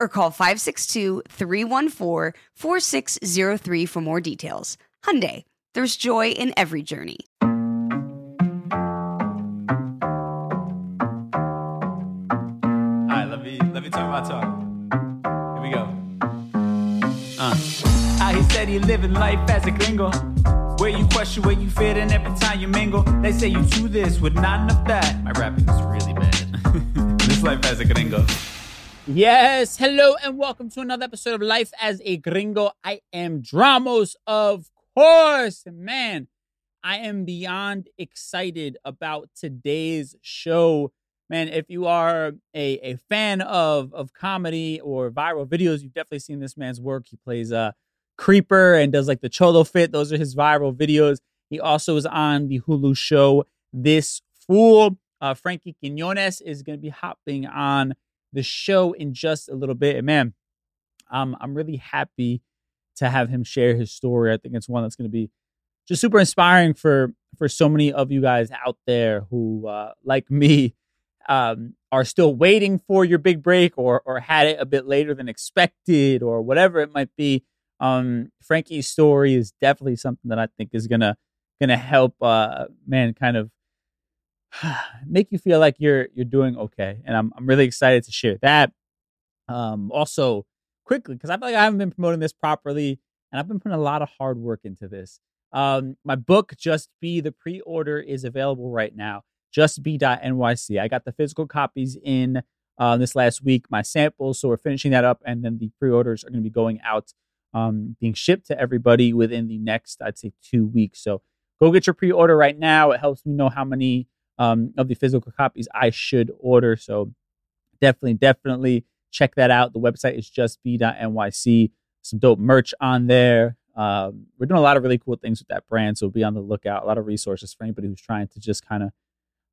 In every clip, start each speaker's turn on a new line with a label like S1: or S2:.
S1: or call 562-314-4603 for more details. Hyundai, there's joy in every journey.
S2: All right, let me let me talk my talk. Here we go. Uh. Ah, he said he living life as a gringo. Where you question where you fit and every time you mingle. They say you do this with not enough that. My rapping is really bad. this life as a gringo.
S3: Yes, hello and welcome to another episode of Life as a Gringo. I am Dramos, of course. Man, I am beyond excited about today's show. Man, if you are a, a fan of, of comedy or viral videos, you've definitely seen this man's work. He plays a creeper and does like the cholo fit. Those are his viral videos. He also is on the Hulu show This Fool. Uh, Frankie Quinones is going to be hopping on the show in just a little bit. And man, um, I'm really happy to have him share his story. I think it's one that's going to be just super inspiring for for so many of you guys out there who, uh, like me, um, are still waiting for your big break or or had it a bit later than expected or whatever it might be. Um, Frankie's story is definitely something that I think is gonna gonna help, uh, man, kind of make you feel like you're you're doing okay. And I'm I'm really excited to share that. Um, also quickly because I feel like I haven't been promoting this properly, and I've been putting a lot of hard work into this. Um, my book, Just Be, the pre-order is available right now. JustBe.nyc. I got the physical copies in uh, this last week, my samples. So we're finishing that up, and then the pre-orders are going to be going out, um, being shipped to everybody within the next, I'd say, two weeks. So go get your pre-order right now. It helps me know how many um, of the physical copies I should order. So definitely, definitely check that out. The website is justbe.nyc. Some dope merch on there. Um, we're doing a lot of really cool things with that brand, so be on the lookout. A lot of resources for anybody who's trying to just kind of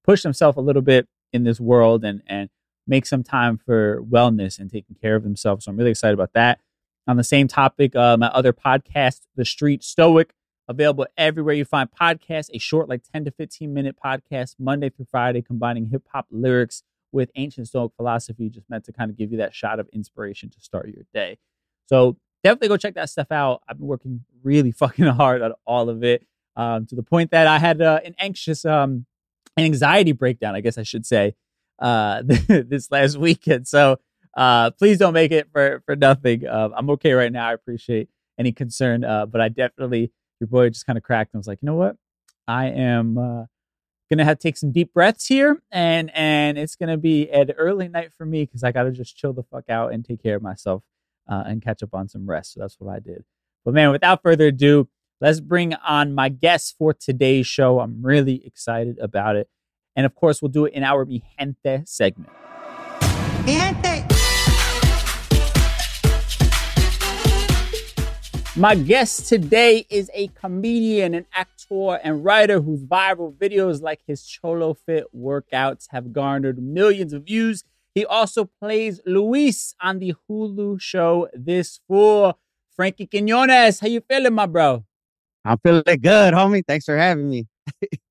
S3: push themselves a little bit in this world and and make some time for wellness and taking care of themselves. So I'm really excited about that. On the same topic, uh, my other podcast, The Street Stoic, available everywhere you find podcasts. A short, like 10 to 15 minute podcast, Monday through Friday, combining hip hop lyrics with ancient Stoic philosophy, just meant to kind of give you that shot of inspiration to start your day. So definitely go check that stuff out. I've been working really fucking hard on all of it um, to the point that I had uh, an anxious, um, an anxiety breakdown, I guess I should say, uh, this last weekend. So uh, please don't make it for for nothing. Uh, I'm okay right now. I appreciate any concern, uh, but I definitely your boy just kind of cracked and was like, you know what, I am uh, gonna have to take some deep breaths here, and and it's gonna be an early night for me because I gotta just chill the fuck out and take care of myself uh, and catch up on some rest. So that's what I did. But man, without further ado, let's bring on my guest for today's show. I'm really excited about it. And of course, we'll do it in our Mi Gente segment.
S4: Mi gente.
S3: My guest today is a comedian, an actor, and writer whose viral videos like his Cholo Fit workouts have garnered millions of views. He also plays Luis on the Hulu show This Fool. Frankie Quinones, how you feeling, my bro?
S5: I'm feeling good, homie. Thanks for having me.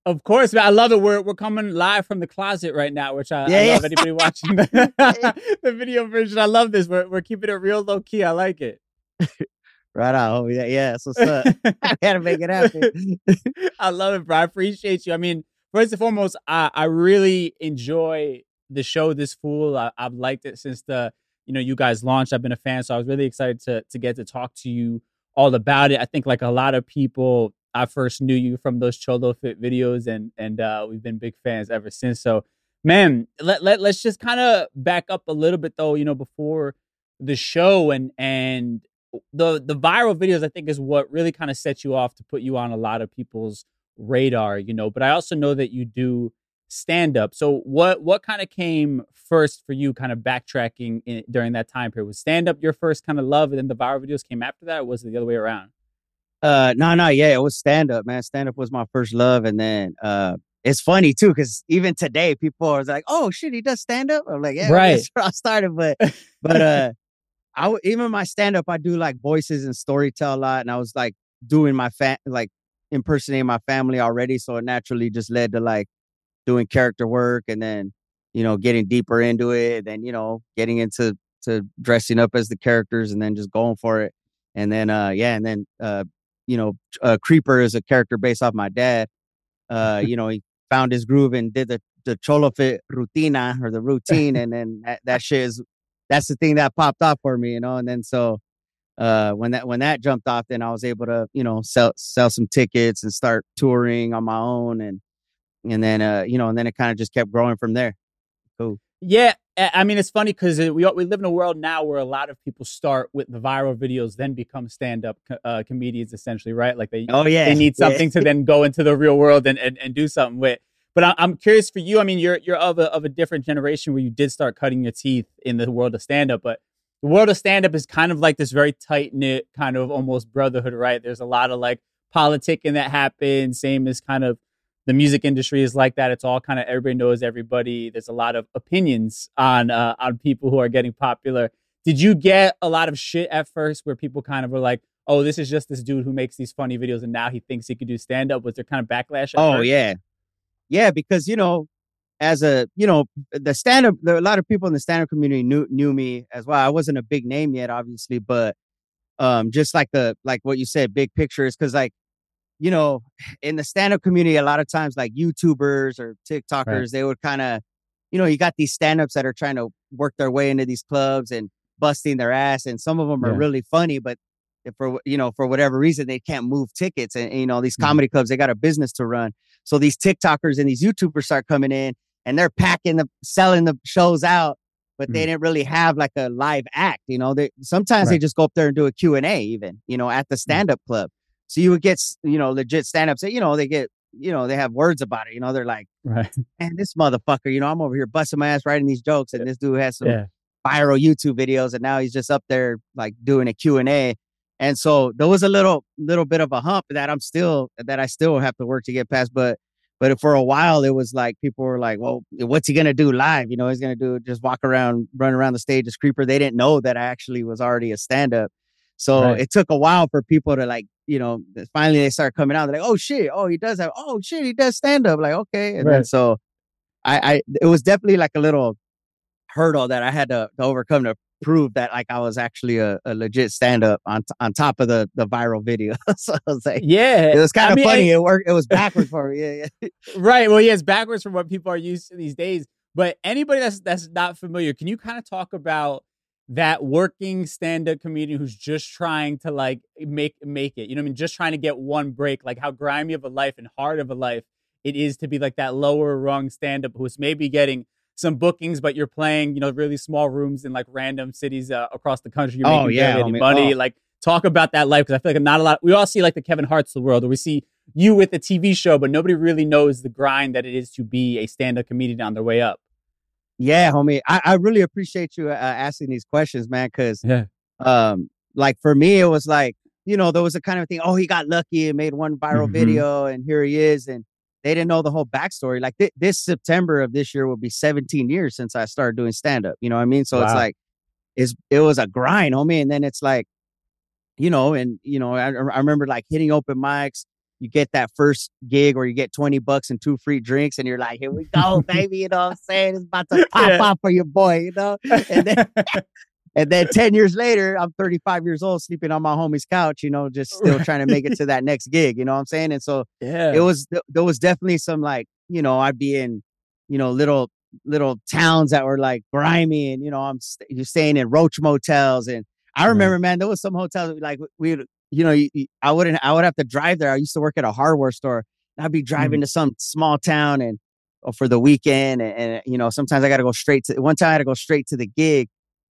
S3: Of course, man. I love it. We're we're coming live from the closet right now, which I,
S5: Yeah,
S3: I
S5: yeah.
S3: love. Anybody watching the, the video version, I love this. We're we're keeping it real low key. I like it.
S5: Right on. Yeah, yeah that's what's up. I gotta make it happen.
S3: I love it, bro. I appreciate you. I mean, first and foremost, I, I really enjoy the show. This fool, I, I've liked it since the you know you guys launched. I've been a fan, so I was really excited to to get to talk to you all about it. I think like a lot of people, I first knew you from those Cholo Fit videos, and and uh, we've been big fans ever since. So, man, let let let's just kind of back up a little bit though. You know, before the show and and the the viral videos I think is what really kind of sets you off to put you on a lot of people's radar, you know. But I also know that you do stand up. So what what kind of came first for you kind of backtracking in, during that time period? Was stand up your first kind of love and then the viral videos came after that or was it the other way around?
S5: Uh, no, no, yeah, it was stand up, man. Stand up was my first love, and then uh, it's funny too because even today people are like, "Oh shit, he does stand up." I'm like, "Yeah,
S3: Right.
S5: that's where I started." But but uh, I w- even my stand up, I do like voices and storytell a lot, and I was like doing my fa- like impersonating my family already, so it naturally just led to like doing character work, and then you know getting deeper into it, and then you know getting into to dressing up as the characters, and then just going for it, and then uh yeah, and then uh you know uh, Creeper is a character based off my dad. Uh, you know he found his groove and did the the cholo fit rutina or the routine, and then that, that shit is that's the thing that popped off for me, you know. And then so uh when that when that jumped off, then I was able to you know sell sell some tickets and start touring on my own, and and then uh you know and then it kind of just kept growing from there. Cool.
S3: Yeah, I mean it's funny because we we live in a world now where a lot of people start with the viral videos, then become stand up uh, comedians essentially, right? Like they
S5: Oh yeah,
S3: they need
S5: Yeah.
S3: something to then go into the real world and, and, and do something with. But I, I'm curious for you. I mean, you're you're of a of a different generation where you did start cutting your teeth in the world of stand up, but the world of stand up is kind of like this very tight knit kind of almost brotherhood, right? There's a lot of like politicking that happens. Same as kind of the music industry is like that. It's all kind of everybody knows everybody. There's a lot of opinions on uh, on people who are getting popular. Did you get a lot of shit at first where people kind of were like, "Oh, this is just this dude who makes these funny videos, and now he thinks he could do stand up"? Was there kind of backlash? At
S5: Oh
S3: first?
S5: yeah, yeah. Because you know, as a you know, the stand up, a lot of people in the stand up community knew knew me as well. I wasn't a big name yet, obviously, but um, just like the like what you said, big picture is because like you know, in the stand up community, a lot of times like YouTubers or TikTokers, they would kind of, you know, you got these stand ups that are trying to work their way into these clubs and busting their ass, and some of them are really funny, but for you know for whatever reason they can't move tickets and, and, you know these
S3: Mhm.
S5: comedy clubs they got a business to run. So these tiktokers and these youtubers start coming in and they're packing the selling the shows out but they
S3: Mhm.
S5: didn't really have like a live act you know? They sometimes they just go up there and do a q&a even you know at the stand-up club. So you would get you know legit stand-ups that you know they get you know they have words about it you know? They're like
S3: right.
S5: man this motherfucker you know i'm over here busting my ass writing these jokes and this dude has some
S3: Yeah,
S5: viral YouTube videos, and now he's just up there like doing a Q and so there was a little little bit of a hump that I'm still that I still have to work to get past. But but for a while it was like people were like, well, what's he gonna do live? You know, he's gonna do just walk around, run around the stage as creeper. They didn't know that I actually was already a stand up. So
S3: Right.
S5: it took a while for people to like, you know, finally they start coming out. They're like, oh shit, oh he does have, oh shit, he does stand up. Like okay, and then so I, I it was definitely like a little hurdle that I had to, to overcome to prove that like I was actually a, a legit stand up on t- on top of the the viral video. so I was like,
S3: yeah.
S5: it was kind
S3: I
S5: of
S3: mean,
S5: funny.
S3: I-
S5: it worked. It was backwards for me. Yeah, yeah.
S3: right. Well, yeah, it's backwards from what people are used to these days. But anybody that's that's not familiar, can you kind of talk about that working stand-up comedian who's just trying to like make make it? You know what I mean? Just trying to get one break, like how grimy of a life and hard of a life it is to be like that lower rung stand-up who's maybe getting some bookings, but you're playing, you know, really small rooms in like random cities uh, across the country. You're
S5: Oh,
S3: making
S5: yeah,
S3: any money.
S5: Oh.
S3: Like, talk about that life because I feel like not a lot. We all see like the Kevin Hart's of the world, or we see you with the TV show, but nobody really knows the grind that it is to be a stand-up comedian on their way up.
S5: Yeah, homie. I, I really appreciate you uh, asking these questions, man. Because
S3: Yeah.
S5: um, like for me, it was like you know there was a kind of thing. Oh, he got lucky and made one viral
S3: Mhm.
S5: video, and here he is, and they didn't know the whole backstory. Like th- this September of this year will be 17 years since I started doing stand up. You know what I mean? So it's like, it's it was a grind, homie. And then it's like, you know, and you know, I, I remember like hitting open mics. You get that first gig where you get 20 bucks and two free drinks, and you're like, here we go, baby. You know what I'm saying? It's about to pop
S3: Yeah.
S5: off for your boy, you know? And then and then 10 years later, I'm 35 years old, sleeping on my homie's couch, you know, just still trying to make it to that next gig. You know what I'm saying? And so
S3: yeah.
S5: it was there was definitely some like you know I'd be in you know little little towns that were like grimy and you know I'm st- you're staying in roach motels and I remember man there was some hotels like we you know you, you- I wouldn't I would have to drive there I used to work at a hardware store and I'd be driving mm. to some small town and oh, for the weekend and, and you know sometimes I got to go straight to one time I had to go straight to the gig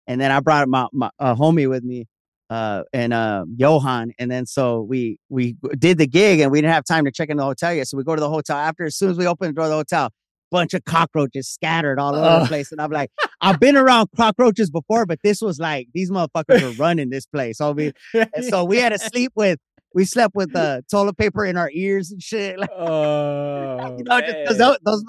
S5: and then I brought my my uh, homie with me uh and uh Johan and then so we we did the gig and we didn't have time to check in the hotel yet so we go to the hotel after as soon as we open the door of the hotel bunch of cockroaches scattered all over
S3: Oh.
S5: the place and I'm like I've been around cockroaches before but this was like these motherfuckers were running this place so we and so we had to sleep with we slept with uh toilet paper in our ears and shit like
S3: oh,
S5: you know, just those, those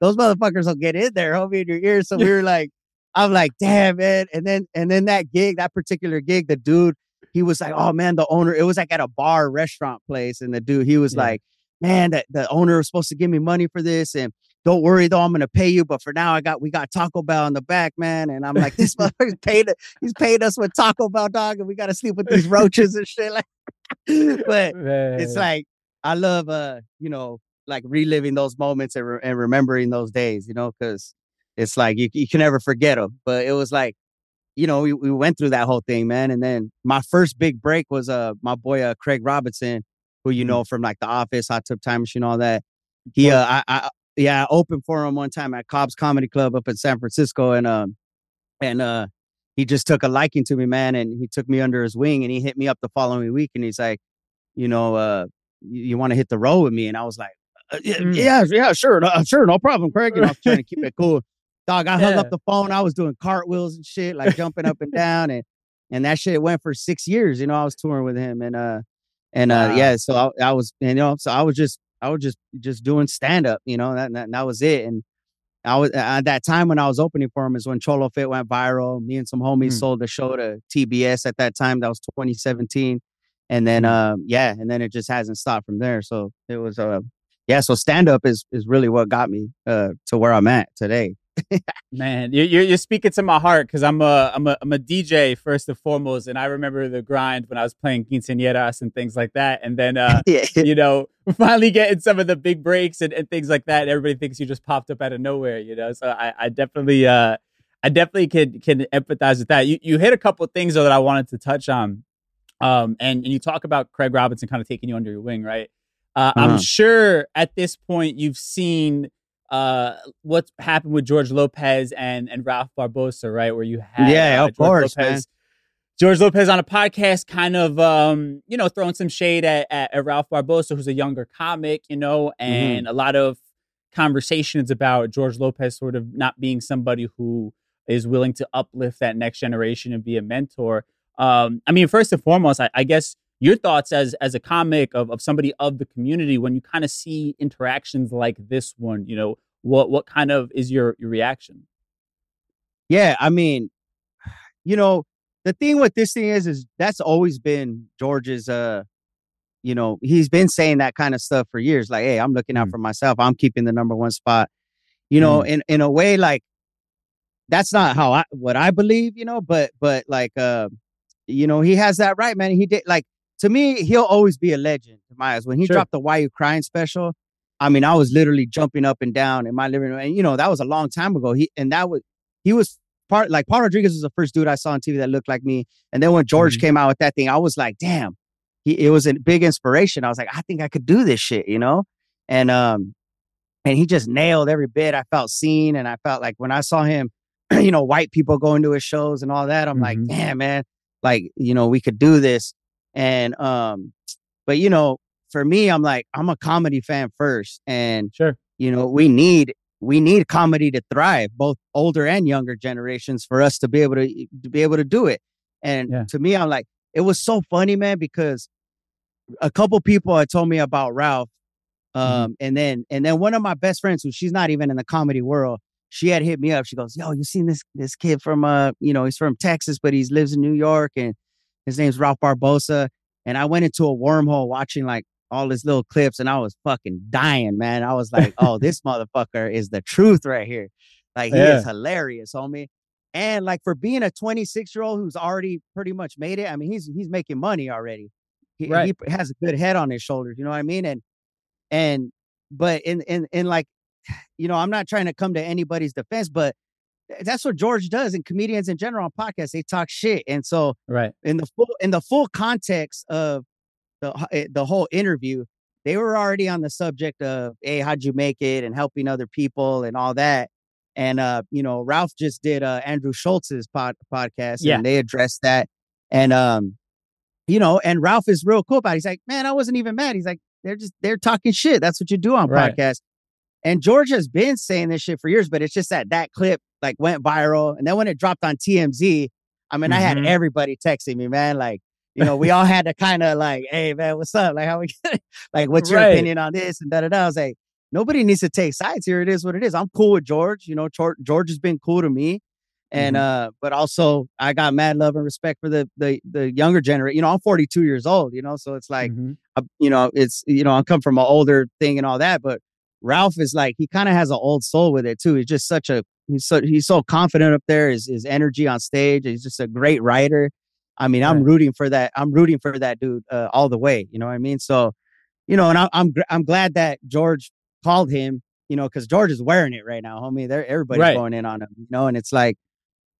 S5: those motherfuckers will get in there, homie, in your ears. So we were like, I'm like, damn, man. And then and then that gig, that particular gig, the dude, he was like, oh man, the owner, it was like at a bar restaurant place, and the dude, he was
S3: Yeah.
S5: like, man, that the owner was supposed to give me money for this, and don't worry though, I'm gonna pay you. But for now, I got we got Taco Bell in the back, man. And I'm like, this motherfucker's paid he's paid us with Taco Bell dog, and we gotta sleep with these roaches and shit. Like, but it's like I love uh you know like reliving those moments and, re- and remembering those days you know because it's like you, you can never forget them but it was like you know we, we went through that whole thing man and then my first big break was uh my boy uh, Craig Robinson who you know from like the office hot tub time machine all that he uh I, I yeah I opened for him one time at Cobb's Comedy Club up in San Francisco and um and uh he just took a liking to me man and he took me under his wing and he hit me up the following week and he's like you know, uh, you, you want to hit the road with me? And I was like, uh, yeah,
S3: Mm.
S5: yeah, yeah, sure, no, sure, no problem, Craig. You know, I was trying to keep it cool. Dog, I hung
S3: Yeah.
S5: up the phone. I was doing cartwheels and shit, like jumping up and down, and and that shit went for six years. You know, I was touring with him, and uh, and uh,
S3: Wow.
S5: yeah, so I, I was, you know, so I was just, I was just, just doing stand up. You know, that, that that was it, and. I was at that time when I was opening for him is when Cholo Fit went viral. Me and some homies
S3: Mm.
S5: sold the show to TBS at that time. That was 2017 and then
S3: Mm.
S5: um yeah and then it just hasn't stopped from there so it was uh yeah so stand up is is really what got me uh to where i'm at today
S3: Man, you're you're, speaking to my heart because I'm a I'm a I'm a DJ first and foremost, and I remember the grind when I was playing quinceañeras and things like that, and then uh,
S5: yeah
S3: you know finally getting some of the big breaks and, and things like that. Everybody thinks you just popped up out of nowhere, you know. So I, I definitely uh I definitely can can empathize with that. You you hit a couple of things though that I wanted to touch on, um, and and you talk about Craig Robinson kind of taking you under your wing, right? Uh, I'm
S5: Uh-huh.
S3: sure at this point you've seen uh what's happened with George Lopez and and Ralph Barbosa, right? Where you had
S5: Yeah,
S3: uh,
S5: of course, man.
S3: George Lopez on a podcast, kind of um, you know, throwing some shade at, at, at Ralph Barbosa, who's a younger comic, you know,
S5: Mm-hmm.
S3: and a lot of conversations about George Lopez sort of not being somebody who is willing to uplift that next generation and be a mentor. Um, I mean, first and foremost, I, I guess your thoughts as as a comic of, of somebody of the community when you kind of see interactions like this one, you know, what what kind of is your your reaction?
S5: yeah i mean you know the thing with this thing is is that's always been george's uh you know he's been saying that kind of stuff for years like hey i'm looking out
S3: Mm.
S5: for myself i'm keeping the number one spot you know in in a way like that's not how i what i believe you know but but like uh you know he has that right man he did like to me he'll always be a legend in my when he
S3: Sure.
S5: dropped the why you crying special i mean i was literally jumping up and down in my living room and you know that was a long time ago. He and that was he was part like paul rodriguez was the first dude i saw on tv that looked like me and then when george
S3: Mhm.
S5: came out with that thing i was like damn. He, it was a big inspiration. I was like i think i could do this shit you know? And um and he just nailed every bit i felt seen and i felt like when i saw him you know white people going to his shows and all that i'm like
S3: Mhm.
S5: damn man. Like you know we could do this and um but you know for me i'm like i'm a comedy fan first and
S3: Sure.
S5: you know we need we need comedy to thrive both older and younger generations for us to be able to to be able to do it and
S3: Yeah.
S5: to me i'm like it was so funny man because a couple people had told me about ralph Um, and then and then one of my best friends, who she's not even in the comedy world, she had hit me up. She goes, "Yo, you seen this this kid from uh, you know, he's from Texas, but he lives in New York, and his name's Ralph Barbosa." And I went into a wormhole watching like all his little clips, and I was fucking dying, man. I was like, "Oh, this motherfucker is the truth right here. Like he
S3: Yeah.
S5: is hilarious, homie." And like for being a 26 year old who's already pretty much made it, I mean, he's he's making money already. He,
S3: Right.
S5: he has a good head on his shoulders. You know what I mean? And and but in in in like, you know, I'm not trying to come to anybody's defense, but that's what George does, and comedians in general on podcasts they talk shit. And so
S3: Right.
S5: in the full in the full context of the eh, the whole interview, they were already on the subject of hey, how'd you make it, and helping other people and all that. And uh, you know, Ralph just did uh Andrew Schulz's pod podcast,
S3: Yeah.
S5: and they addressed that. And um, you know, and Ralph is real cool about. It. He's like, man, I wasn't even mad. He's like, they're just they're talking shit. That's what you do on
S3: Right.
S5: podcasts. And George has been saying this shit for years, but it's just that that clip like went viral, and then when it dropped on TMZ, I mean, I had
S3: Mhm.
S5: everybody texting me, man. Like, you know, we all had to kind of like, hey, man, what's up? Like, how we, like, what's your
S3: Right.
S5: opinion on this and da da da. I was like, nobody needs to take sides here. It is what it is. I'm cool with George. You know, George, George has been cool to me, and
S3: Mm-hmm.
S5: uh, but also I got mad love and respect for the the the younger generation. You know, I'm 42 years old. You know, so it's like
S3: Mhm.
S5: uh, you know, it's you know, I come from an older thing and all that, but Ralph is like he kind of has an old soul with it too. He's just such a he's so he's so confident up there. His his energy on stage. He's just a great writer. I mean, I'm rooting for that. I'm rooting for that dude uh, all the way. You know what I mean? So, you know, and I, I'm I'm glad that George called him. You know, because George is wearing it right now, homie. They're everybody's
S3: Right.
S5: going in on him. You know, and it's like,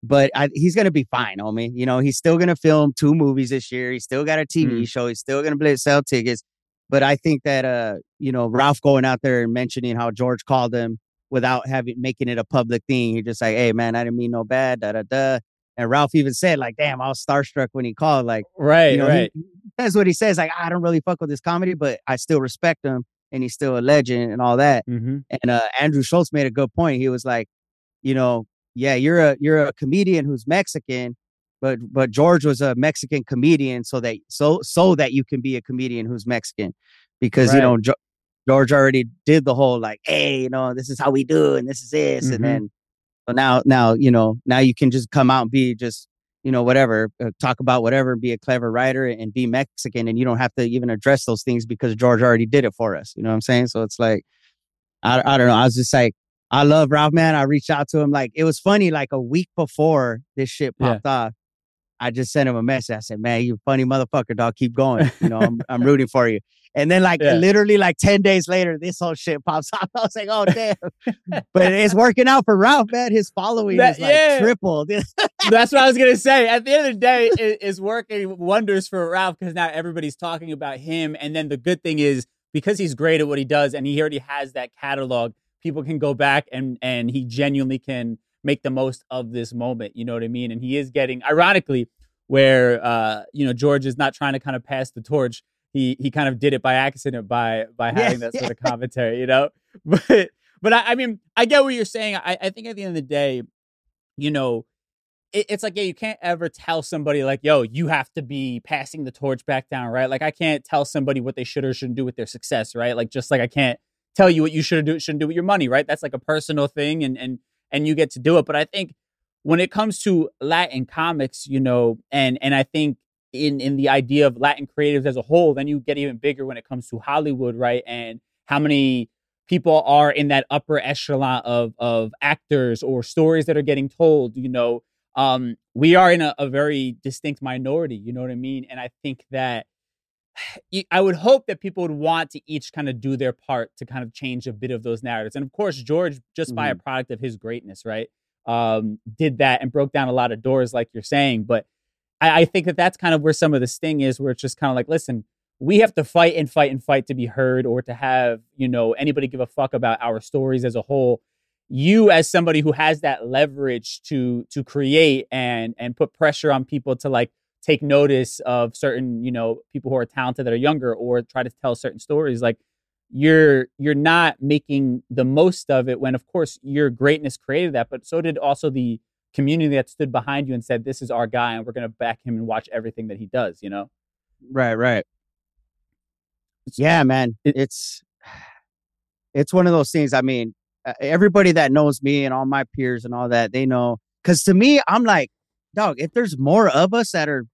S5: but I, he's gonna be fine, homie. You know, he's still gonna film two movies this year. He's still got a TV
S3: Mm.
S5: show. He's still gonna to sell tickets. But I think that uh, you know, Ralph going out there and mentioning how George called him without having making it a public thing. He just like, hey man, I didn't mean no bad, da da da. And Ralph even said, like, damn, I was starstruck when he called. Like,
S3: Right.
S5: you know,
S3: right.
S5: he, he what he says, like, I don't really fuck with this comedy, but I still respect him and he's still a legend and all that.
S3: hmm
S5: And uh, Andrew Schulz made a good point. He was like, you know, yeah, you're a you're a comedian who's Mexican, but but George was a Mexican comedian, so that so so that you can be a comedian who's Mexican, because you know jo- George already did the whole like, hey, you know, this is how we do, and this is this,
S3: Mhm.
S5: and then so now now you know now you can just come out and be just you know whatever uh, talk about whatever be a clever writer and be mexican and you don't have to even address those things because george already did it for us you know what i'm saying so it's like i, I don't know i was just like i love ralph man i reached out to him like it was funny like a week before this shit
S3: Yeah.
S5: popped off i just sent him a message i said man you funny motherfucker dog keep going you know i'm, I'm rooting for you and then like
S3: Yeah.
S5: literally like 10 days later this whole shit pops up. i was like oh damn but it's working out for ralph man his following
S3: That-
S5: is like
S3: yeah.
S5: tripled
S3: That's what I was gonna say. At the end of the day, it, it's working wonders for Ralph because now everybody's talking about him. And then the good thing is because he's great at what he does, and he already has that catalog. People can go back and and he genuinely can make the most of this moment. You know what I mean? And he is getting, ironically, where uh, you know George is not trying to kind of pass the torch. He he kind of did it by accident by by
S5: Yeah,
S3: having that sort of commentary. You know, but but I, I mean I get what you're saying. I, I think at the end of the day, you know it, it's like yeah, you can't ever tell somebody like, yo, you have to be passing the torch back down, right? Like I can't tell somebody what they should or shouldn't do with their success, right? Like just like I can't tell you what you should do shouldn't do with your money, right? That's like a personal thing, and and and you get to do it. But I think when it comes to Latin comics, you know, and and I think in in the idea of Latin creatives as a whole, then you get even bigger when it comes to Hollywood, right? And how many people are in that upper echelon of of actors or stories that are getting told, you know, um, we are in a, a very distinct minority. You know what I mean? And I think that I would hope that people would want to each kind of do their part to kind of change a bit of those narratives. And of course, George, just by a product of his greatness, right, um, did that and broke down a lot of doors, like you're saying. But I, I think that that's kind of where some of the sting is, where it's just kind of like, listen, we have to fight and fight and fight to be heard or to have you know anybody give a fuck about our stories as a whole. You as somebody who has that leverage to to create and and put pressure on people to like take notice of certain you know people who are talented that are younger or try to tell certain stories like you're you're not making the most of it when of course your greatness created that but so did also the community that stood behind you and said this is our guy and we're going to back him and watch everything that he does you know
S5: Right, right. Yeah, man.
S3: It-
S5: it's it's one of those things. I mean, everybody that knows me and all my peers and all that, they know. Because to me, I'm like, dog. If there's more of us that are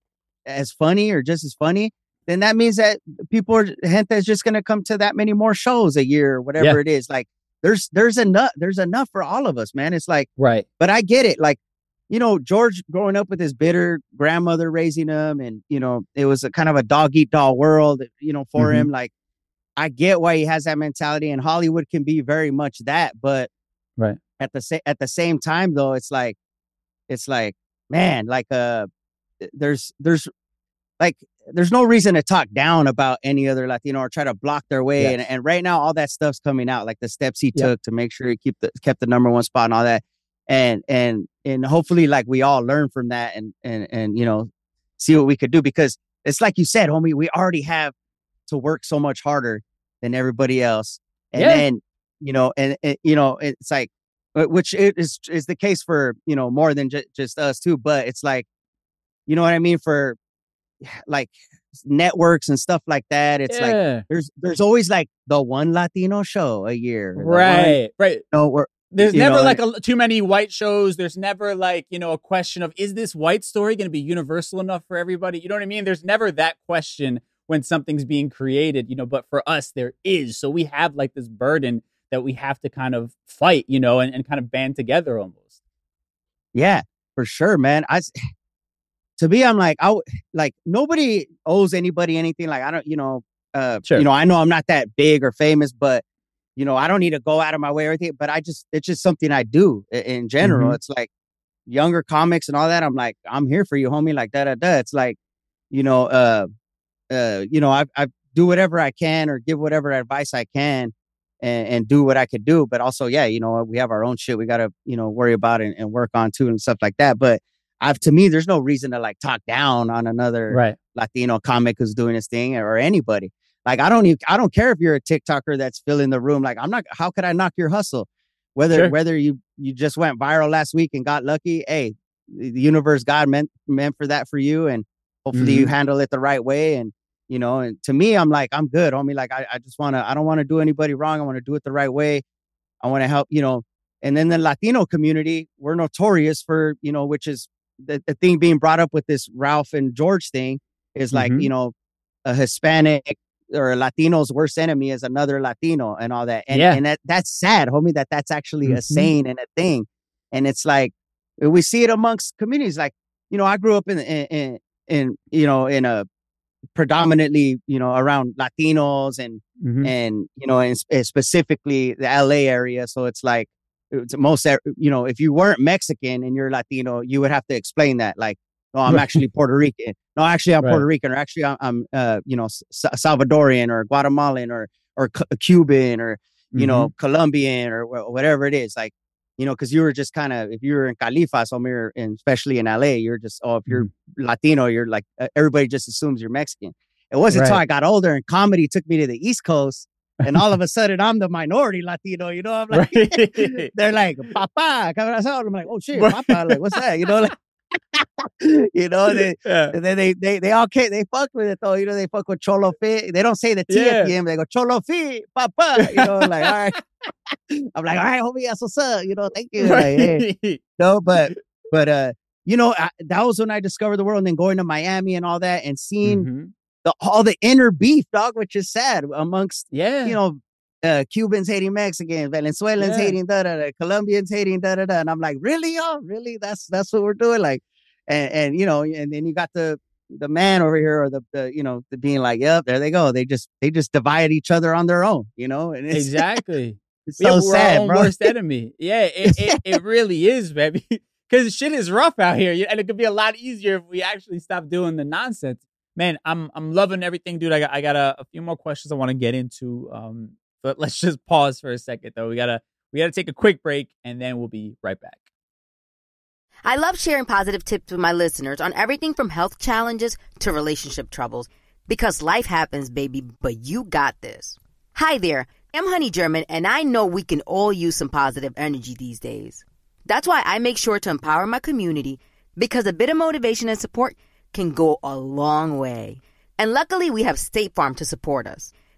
S5: as funny or just as funny, then that means that people are gente is just gonna come to that many more shows a year, or whatever
S3: Yeah.
S5: it is. Like there's there's enough there's enough for all of us, man. It's like,
S3: Right.
S5: but I get it. Like, you know, George growing up with his bitter grandmother raising him, and you know, it was a kind of a dog eat dog world, you know, for
S3: Mhm.
S5: him. Like, I get why he has that mentality, and Hollywood can be very much that, but
S3: Right.
S5: at the same at the same time, though, it's like, it's like, man, like, uh, there's there's like there's no reason to talk down about any other Latino or try to block their way. And, and right now, all that stuff's coming out, like the steps he
S3: Yep.
S5: took to make sure he keep the kept the number one spot and all that. And and and hopefully, like we all learn from that and and and you know see what we could do because it's like you said, homie, we already have to work so much harder than everybody else. And
S3: Yeah.
S5: then you know, and, and you know, it's like uh, which it is is the case for you know more than ju- just us too. But it's like, you know what I mean for like networks and stuff like that. It's like there's there's always like the one Latino show a year, the one,
S3: right. Right.
S5: no, where
S3: There's
S5: you
S3: never
S5: know,
S3: like a, too many white shows. There's never like, you know, a question of is this white story going to be universal enough for everybody? You know what I mean? There's never that question when something's being created, you know, but for us there is. So we have like this burden that we have to kind of fight, you know, and, and kind of band together almost.
S5: Yeah, for sure, man. I to me, I'm like, I like nobody owes anybody anything. Like I don't, you know, uh,
S3: Sure.
S5: you know, I know I'm not that big or famous, but you know, I don't need to go out of my way or anything. But I just, it's just something I do in general.
S3: Mhm.
S5: It's like younger comics and all that. I'm like, I'm here for you, homie. Like da da da. It's like, you know, uh, uh, you know, I I do whatever I can or give whatever advice I can. And, and do what I could do, but also, yeah, you know, we have our own shit we gotta, you know, worry about and, and work on too and stuff like that. But I've to me, there's no reason to like talk down on another
S3: Right.
S5: Latino comic who's doing his thing or anybody. Like I don't even I don't care if you're a TikToker that's filling the room. Like I'm not how could I knock your hustle? Whether
S3: Sure.
S5: whether you you just went viral last week and got lucky, hey, the universe God meant meant for that for you and hopefully you handle it the right way and you know and to me I'm like I'm good homie like I, I just want to I don't want to do anybody wrong I want to do it the right way I want to help you know and then the Latino community we're notorious for you know which is the, the thing being brought up with this Ralph and George thing is like
S3: Mhm.
S5: you know a Hispanic or a Latino's worst enemy is another Latino and all that and
S3: Yeah.
S5: and that that's sad homie that that's actually a
S3: Mhm.
S5: saying and a thing and it's like we see it amongst communities like you know I grew up in in, in, in you know in a predominantly you know around Latinos and
S3: Mhm.
S5: and you know and specifically the LA area so it's like it's most you know if you weren't Mexican and you're Latino you would have to explain that like no I'm actually Puerto Rican no actually I'm
S3: Right.
S5: Puerto Rican or actually I'm, I'm uh you know S- Salvadorian or Guatemalan or or Cu- Cuban or you know
S3: Mm-hmm.
S5: Colombian or wh- whatever it is like you know because you were just kind of if you were in Califa somewhere and especially in LA you're just oh if you're
S3: Mm-hmm.
S5: Latino you're like everybody just assumes you're Mexican it wasn't until I got older and comedy took me to the East Coast and all of a sudden I'm the minority Latino. You know, I'm like,
S3: Right.
S5: they're like, Papa, I'm like, oh shit, Papa, like, what's that? You know, like, you know, they,
S3: yeah.
S5: and then they, they, they all came, they fuck with it though. You know, they fuck with Cholo Fit. They don't say the T at the end, they go Cholo Fit, Papa. You know, like, all right. I'm like, all right, homie, that's what's up. You know, thank you. Like, hey, no, but, but, uh, you know, I, that was when I discovered the world and then going to Miami and all that and seeing
S3: Mhm.
S5: the, all the inner beef, dog, which is sad amongst
S3: Yeah.
S5: you know, uh, Cubans hating Mexicans, Venezuelans
S3: Yeah.
S5: hating da da da, Colombians hating da da da, and I'm like, really, y'all, really? That's that's what we're doing, like, and and you know, and then you got the the man over here, or the, the you know, the being like, yep, there they go, they just they just divide each other on their own, you know, and it's,
S3: exactly.
S5: it's
S3: Yeah,
S5: so
S3: our
S5: sad, bro.
S3: worst enemy. Yeah, it, it, it really is, baby. Because shit is rough out here, and it could be a lot easier if we actually stop doing the nonsense. Man, I'm I'm loving everything, dude. I got I got a, a few more questions I want to get into. Um, but let's just pause for a second, though. We gotta we gotta take a quick break, and then we'll be right back.
S6: I love sharing positive tips with my listeners on everything from health challenges to relationship troubles because life happens, baby, but you got this. Hi there, I'm Honey German, and I know we can all use some positive energy these days. That's why I make sure to empower my community because a bit of motivation and support can go a long way. And luckily, we have State Farm to support us.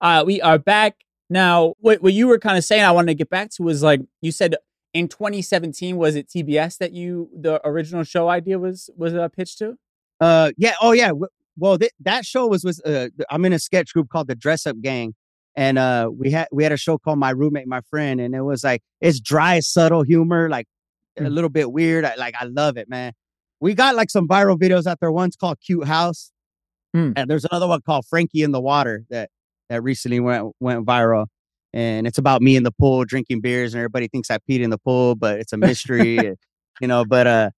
S3: Uh, we are back now. What what you were kind of saying, I wanted to get back to was like you said in 2017. Was it TBS that you the original show idea was was uh, pitched to?
S5: Uh, yeah. Oh, yeah. Well, th- that show was was uh, I'm in a sketch group called the Dress Up Gang, and uh, we had we had a show called My Roommate, My Friend, and it was like it's dry, subtle humor, like a
S3: Mm.
S5: little bit weird. I, like I love it, man. We got like some viral videos out there. One's called Cute House,
S3: Mm.
S5: and there's another one called Frankie in the Water that that recently went went viral. And it's about me in the pool drinking beers, and everybody thinks I peed in the pool, but it's a mystery, and, you know. But uh,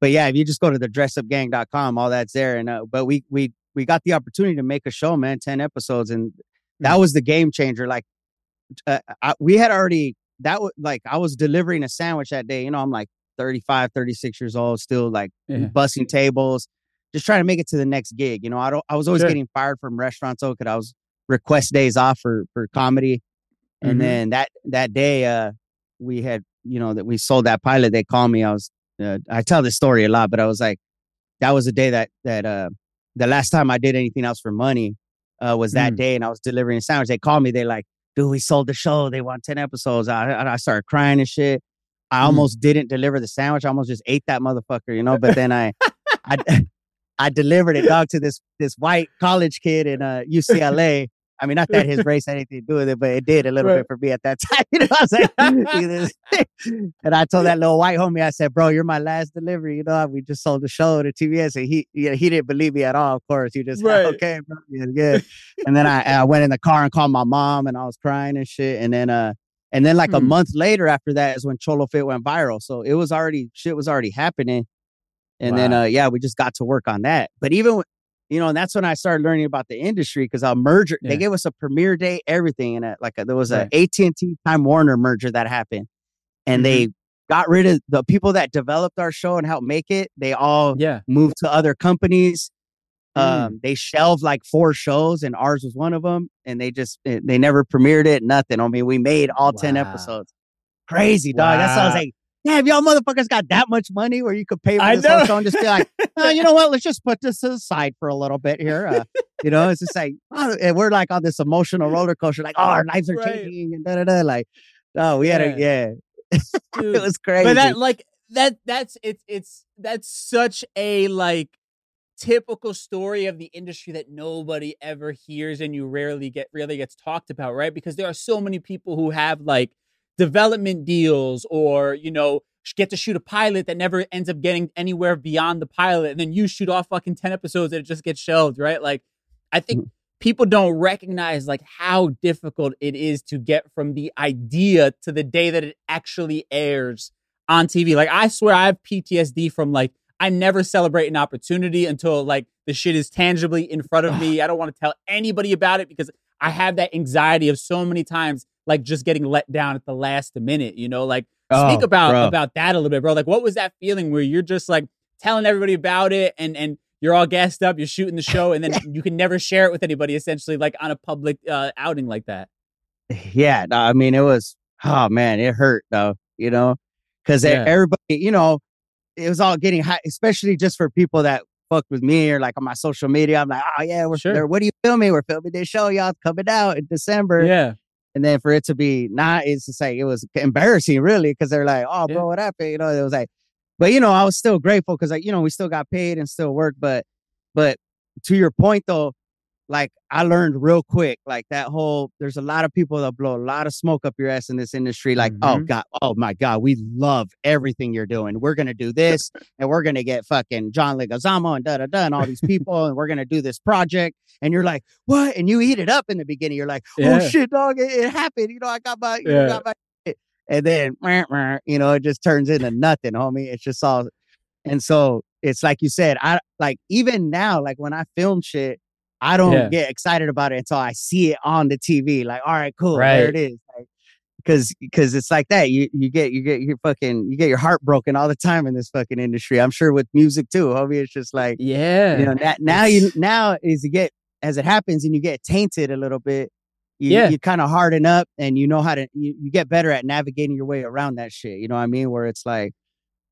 S5: but yeah, if you just go to the dressupgang.com, all that's there. And uh, but we we we got the opportunity to make a show, man, ten episodes, and that was the game changer. Like, uh, I, we had already that was like I was delivering a sandwich that day. You know, I'm like 35, 36 years old, still like
S3: Yeah.
S5: bussing tables, just trying to make it to the next gig. You know, I don't. I was always
S3: Sure.
S5: getting fired from restaurants, so because I was request days off for for comedy, and
S3: Mhm.
S5: then that that day, uh, we had you know that we sold that pilot. They called me. I was uh, I tell this story a lot, but I was like, that was the day that that uh the last time I did anything else for money uh was that
S3: Mm.
S5: day, and I was delivering a sandwich. They called me. They like, dude, we sold the show. They want ten episodes. I I, I started crying and shit. I
S3: Mm.
S5: almost didn't deliver the sandwich. I almost just ate that motherfucker, you know. But then I I I delivered it, dog, to this this white college kid in uh UCLA. I mean, not that his race had anything to do with it, but it did a little
S3: Right.
S5: bit for me at that time. You know, I was like, and I told that little white homie, I said, "Bro, you're my last delivery." You know, we just sold the show to TBS, and he, yeah, he didn't believe me at all. Of course, he just,
S3: Right.
S5: okay, bro, yeah, good. and then I, I went in the car and called my mom, and I was crying and shit. And then, uh, and then like a
S3: Hmm.
S5: month later after that is when Cholo Fit went viral. So it was already shit was already happening. And then, uh, yeah, we just got to work on that. But even, you know, and that's when I started learning about the industry because a merger,
S3: Yeah.
S5: they gave us a premiere day, everything. And uh, like a, there was
S3: Right.
S5: a AT&T Time Warner merger that happened. And
S3: Mhm.
S5: they got rid of the people that developed our show and helped make it. They all
S3: Yeah.
S5: moved to other companies.
S3: Mm.
S5: Um, they shelved like four shows, and ours was one of them. And they just eh, they never premiered it. Nothing. I mean, we made all ten episodes. Crazy dog. That's I was like, damn, y'all motherfuckers got that much money where you could pay for
S3: I
S5: this whole
S3: know.
S5: and just be like, "Uh, you know what? Let's just put this aside for a little bit here. Uh, you know, it's just like oh, and we're like on this emotional roller coaster, like, oh, our lives are
S3: Right.
S5: changing and da da da. Like, oh, we had a yeah. It was crazy.
S3: But that like that that's it's it's that's such a like typical story of the industry that nobody ever hears and you rarely get really gets talked about, right? Because there are so many people who have like development deals or, you know, get to shoot a pilot that never ends up getting anywhere beyond the pilot and then you shoot off fucking 10 episodes and it just gets shelved, right? Like I think mm-hmm. people don't recognize like how difficult it is to get from the idea to the day that it actually airs on TV. Like I swear I have PTSD from like I never celebrate an opportunity until like the shit is tangibly in front of me. I don't want to tell anybody about it because I have that anxiety of so many times like just getting let down at the last minute, you know? Like speak
S5: Oh,
S3: about
S5: bro.
S3: about that a little bit, bro. Like what was that feeling where you're just like telling everybody about it and and you're all gassed up, you're shooting the show and then you can never share it with anybody essentially like on a public uh, outing like that.
S5: yeah, no, I mean, it was, oh man, it hurt though, you know, because
S3: Yeah.
S5: everybody, you know, it was all getting high, especially just for people that fucked with me or like on my social media. I'm like, oh yeah, we're
S3: Sure.
S5: there. What are you filming? We're filming this show, y'all coming out in December.
S3: Yeah.
S5: And then for it to be not, it's just like, it was embarrassing really, because they're like, oh, bro,
S3: Yeah.
S5: what happened? You know, it was like, but you know, I was still grateful because like, you know, we still got paid and still work. But, but to your point though, like I learned real quick, like that whole, there's a lot of people that blow a lot of smoke up your ass in this industry. Like, oh
S3: Mhm.
S5: God, oh my God, we love everything you're doing. We're going to do this and we're going to get fucking John Leguizamo and da da da and all these people and we're going to do this project. And you're like, what? And you eat it up in the beginning. You're like,
S3: Yeah.
S5: oh shit, dog, it, it happened. You know, I got my,
S3: Yeah.
S5: got my shit. And then, you know, it just turns into nothing, homie. It's just all. And so it's like you said, I like even now, like when I film shit, I don't
S3: Yeah.
S5: get excited about it until I see it on the TV. Like, all right, cool,
S3: right.
S5: there it is. Like, because because it's like that. You you get you get your fucking you get your heart broken all the time in this fucking industry. I'm sure with music too, homie. It's just like
S3: Yeah.
S5: you know that now you now is you get as it happens and you get tainted a little bit. You,
S3: Yeah.
S5: you kind of harden up and you know how to you, you get better at navigating your way around that shit. You know what I mean? Where it's like,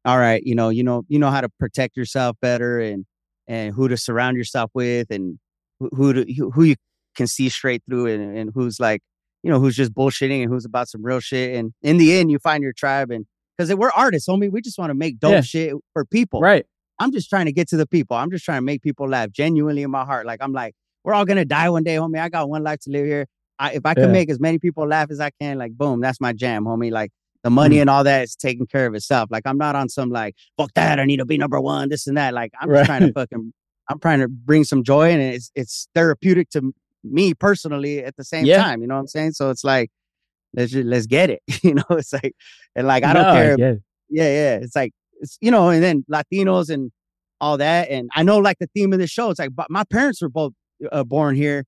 S5: all right, you know, you know, you know how to protect yourself better and and who to surround yourself with and who who to who, you can see straight through and, and who's like, you know, who's just bullshitting and who's about some real shit. And in the end, you find your tribe and because we're artists, homie. We just want to make dope
S3: Yeah.
S5: shit for people.
S3: Right.
S5: I'm just trying to get to the people. I'm just trying to make people laugh genuinely in my heart. Like I'm like, we're all gonna die one day, homie. I got one life to live here. I, if I can
S3: Yeah.
S5: make as many people laugh as I can, like boom, that's my jam, homie. Like the money
S3: Mm.
S5: and all that is taking care of itself. Like I'm not on some like fuck that. I need to be number one, this and that. Like I'm just trying to fucking. I'm trying to bring some joy, and it's it's therapeutic to me personally at the same
S3: Yeah.
S5: time. You know what I'm saying? So it's like let's just let's get it. you know, it's like and like I don't
S3: No,
S5: care
S3: it.
S5: yeah, yeah. It's like it's you know, and then Latinos and all that. And I know like the theme of the show. It's like, but my parents were both uh, born here.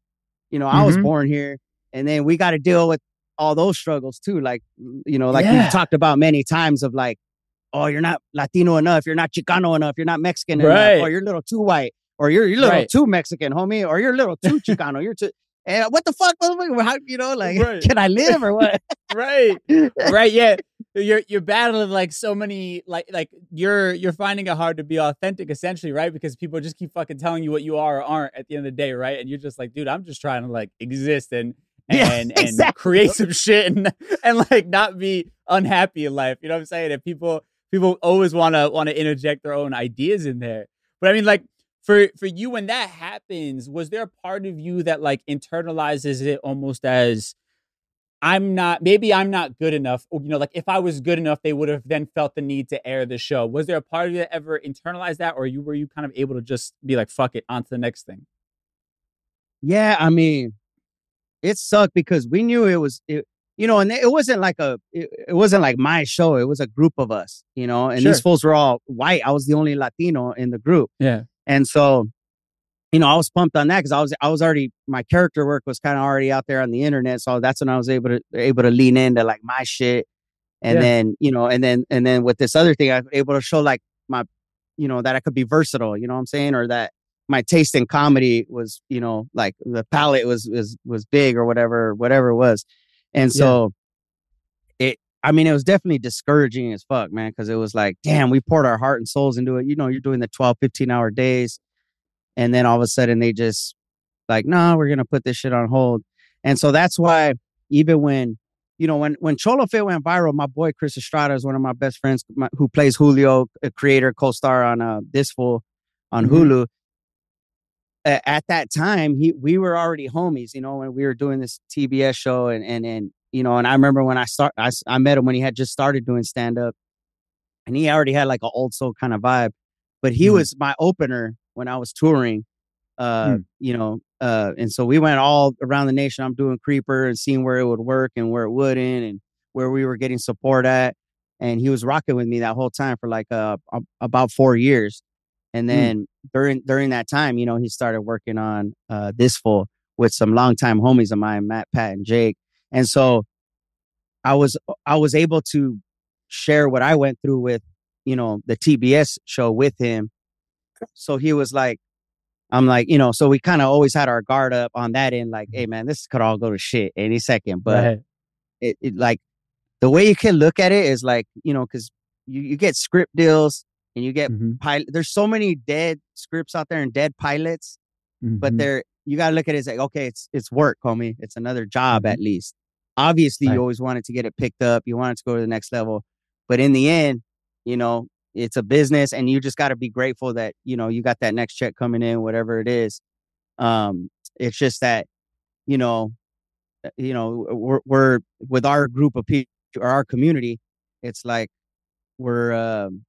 S5: You know, I was
S3: Mhm.
S5: born here, and then we got to deal with all those struggles too. Like you know, like
S3: Yeah.
S5: we've talked about many times of like, oh, you're not Latino enough, you're not Chicano enough, you're not Mexican
S3: Right.
S5: enough, or you're a little too white, or you're you're a little
S3: Right.
S5: too Mexican, homie, or you're a little too Chicano, you're too. And what the fuck, motherfucker? How you know, like,
S3: Right.
S5: can I live or what?
S3: right right yeah you're you're battling like so many like like you're you're finding it hard to be authentic essentially right because people just keep fucking telling you what you are or aren't at the end of the day right and you're just like dude i'm just trying to like exist and and
S5: Yeah,
S3: and
S5: exactly.
S3: create some shit and and like not be unhappy in life you know what i'm saying and people people always want to want to interject their own ideas in there but i mean like for for you when that happens was there a part of you that like internalizes it almost as I'm not maybe I'm not good enough. Or, you know, like if I was good enough, they would have then felt the need to air the show. Was there a part of you that ever internalized that, or you were you kind of able to just be like, fuck it, on to the next thing?
S5: Yeah, I mean, it sucked because we knew it was, it, you know, and it wasn't like a, it, it wasn't like my show. It was a group of us, you know, and these
S3: Sure.
S5: fools were all white. I was the only Latino in the group,
S3: Yeah.
S5: And so, you know, I was pumped on that because I was, I was already, my character work was kind of already out there on the internet, so that's when I was able to, able to lean into like my shit, and
S3: Yeah.
S5: then, you know, and then, and then with this other thing, I was able to show like my, you know, that I could be versatile. You know what I'm saying, or that my taste in comedy was, you know, like the palette was was was big or whatever, whatever it was. And so it I mean, it was definitely discouraging as fuck, man, because it was like, damn, we poured our heart and souls into it. You know, you're doing the 12, 15 hour days. And then all of a sudden they just like, no, we're gonna put this shit on hold. And so that's why even when you know, when when Cholo Fit went viral, my boy Chris Estrada is one of my best friends my, who plays Julio, a creator, co-star on uh This Fool on
S3: Mhm.
S5: Hulu at that time he we were already homies you know when we were doing this tbs show and and and you know and i remember when i start I, I met him when he had just started doing stand up and he already had like an old soul kind of vibe but he
S3: Mhm.
S5: was my opener when i was touring uh
S3: Mm.
S5: you know uh and so we went all around the nation i'm doing creeper and seeing where it would work and where it wouldn't and where we were getting support at and he was rocking with me that whole time for like uh about four years. And then during during that time, you know, he started working on uh this fool with some longtime homies of mine, Matt, Pat, and Jake. And so I was I was able to share what I went through with, you know, the TBS show with him. So he was like, I'm like, you know, so we kind of always had our guard up on that end, like, hey man, this could all go to shit any second. But
S3: Right.
S5: it, it like the way you can look at it is like, you know, because you, you get script deals and you get
S3: Mhm.
S5: pilot. There's so many dead scripts out there and dead pilots, but
S3: Mhm.
S5: they're you gotta look at it as like, okay, it's it's work, homie. It's another job at least. Obviously,
S3: Right.
S5: you always wanted to get it picked up. You wanted to go to the next level, but in the end, you know, it's a business, and you just got to be grateful that you know you got that next check coming in, whatever it is. Um, it's just that, you know, uh, you know, we're, we're with our group of people or our community, it's like we're um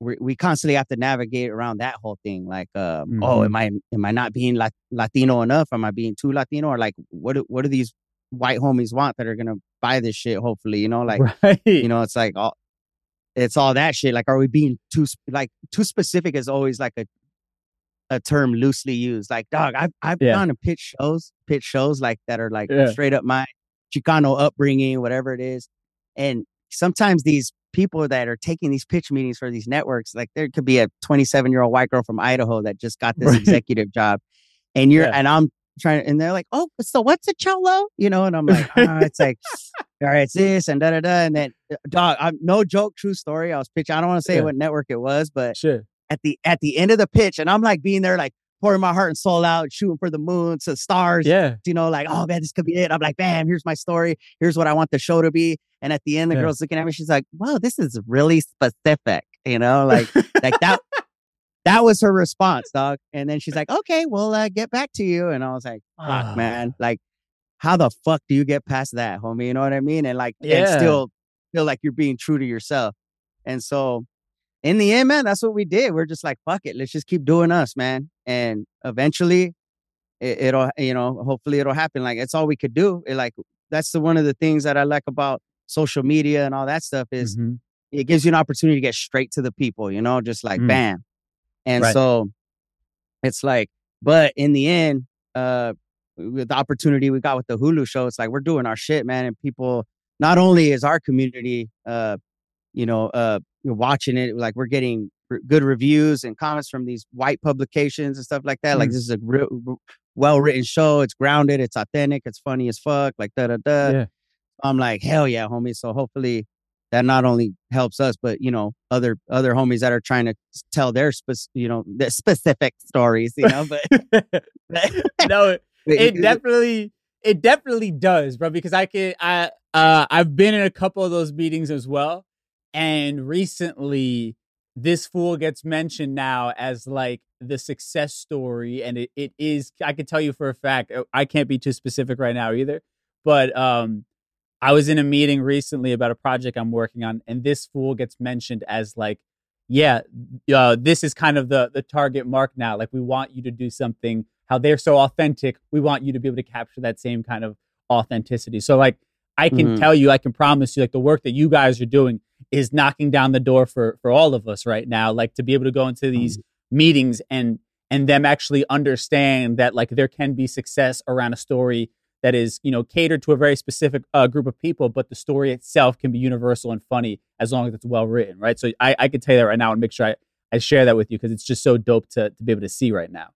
S5: we we constantly have to navigate around that whole thing. Like, um, oh,
S3: Mhm.
S5: am I am I not being Lat- Latino enough? Am I being too Latino? Or like, what what do these white homies want that are gonna buy this shit? Hopefully, you know, like
S3: right.
S5: you know, it's like all it's all that shit. Like, are we being too like too specific? Is always like a a term loosely used. Like, dog, I've I've
S3: Yeah.
S5: gone to pitch shows, pitch shows like that are like
S3: Yeah.
S5: straight up my Chicano upbringing, whatever it is. And sometimes these people that are taking these pitch meetings for these networks, like there could be a 27 year old white girl from Idaho that just got this
S3: Right.
S5: executive job, and you're
S3: Yeah.
S5: and I'm trying, and they're like, oh, so what's a cholo? You know, and I'm like, "Ah, it's like, all right, it's this and da da da, and then uh, dog, I'm no joke, true story. I was pitching. I don't want to say
S3: Yeah.
S5: what network it was, but
S3: Sure.
S5: at the at the end of the pitch, and I'm like being there, like pouring my heart and soul out, shooting for the moon, to stars.
S3: Yeah.
S5: You know, like, oh man, this could be it. I'm like, bam, here's my story. Here's what I want the show to be. And at the end, the
S3: Yeah.
S5: girl's looking at me. She's like, wow, this is really specific. You know, like like that. That was her response, dog. And then she's like, okay, we'll uh, get back to you. And I was like, fuck,
S3: Ah.
S5: man. Like, how the fuck do you get past that, homie? You know what I mean? And like, and
S3: Yeah.
S5: still feel like you're being true to yourself. And so in the end, man, that's what we did. We're just like, fuck it. Let's just keep doing us, man. And eventually it, it'll, you know, hopefully it'll happen. Like it's all we could do. It, like that's the one of the things that I like about social media and all that stuff is
S3: Mhm.
S5: it gives you an opportunity to get straight to the people, you know, just like
S3: Mm.
S5: bam. And
S3: Right.
S5: so it's like, but in the end, uh, with the opportunity we got with the Hulu show, it's like we're doing our shit, man. And people, not only is our community, uh, you know, uh, watching it, like we're getting r- good reviews and comments from these white publications and stuff like that. Like
S3: Mm.
S5: this is a real, well written show. It's grounded. It's authentic. It's funny as fuck. Like da da da.
S3: Yeah.
S5: I'm like, hell yeah, homie. So hopefully that not only helps us, but you know, other other homies that are trying to tell their you know, their specific stories, you know, but
S3: no, it, it definitely it definitely does, bro. Because I can I uh I've been in a couple of those meetings as well, and recently this fool gets mentioned now as like the success story, and it, it is. I can tell you for a fact. uh, I can't be too specific right now either, but um. I was in a meeting recently about a project I'm working on, and this fool gets mentioned as like, yeah, uh, this is kind of the the target mark now. Like, we want you to do something. How they're so authentic, we want you to be able to capture that same kind of authenticity. So, like, I can
S5: Mhm.
S3: tell you, I can promise you, like, the work that you guys are doing is knocking down the door for for all of us right now. Like, to be able to go into these meetings and and them actually understand that like there can be success around a story that is you know catered to a very specific uh, group of people but the story itself can be universal and funny as long as it's well written right so i, I can tell you that right now and make sure i, I share that with you because it's just so dope to, to be able to see right now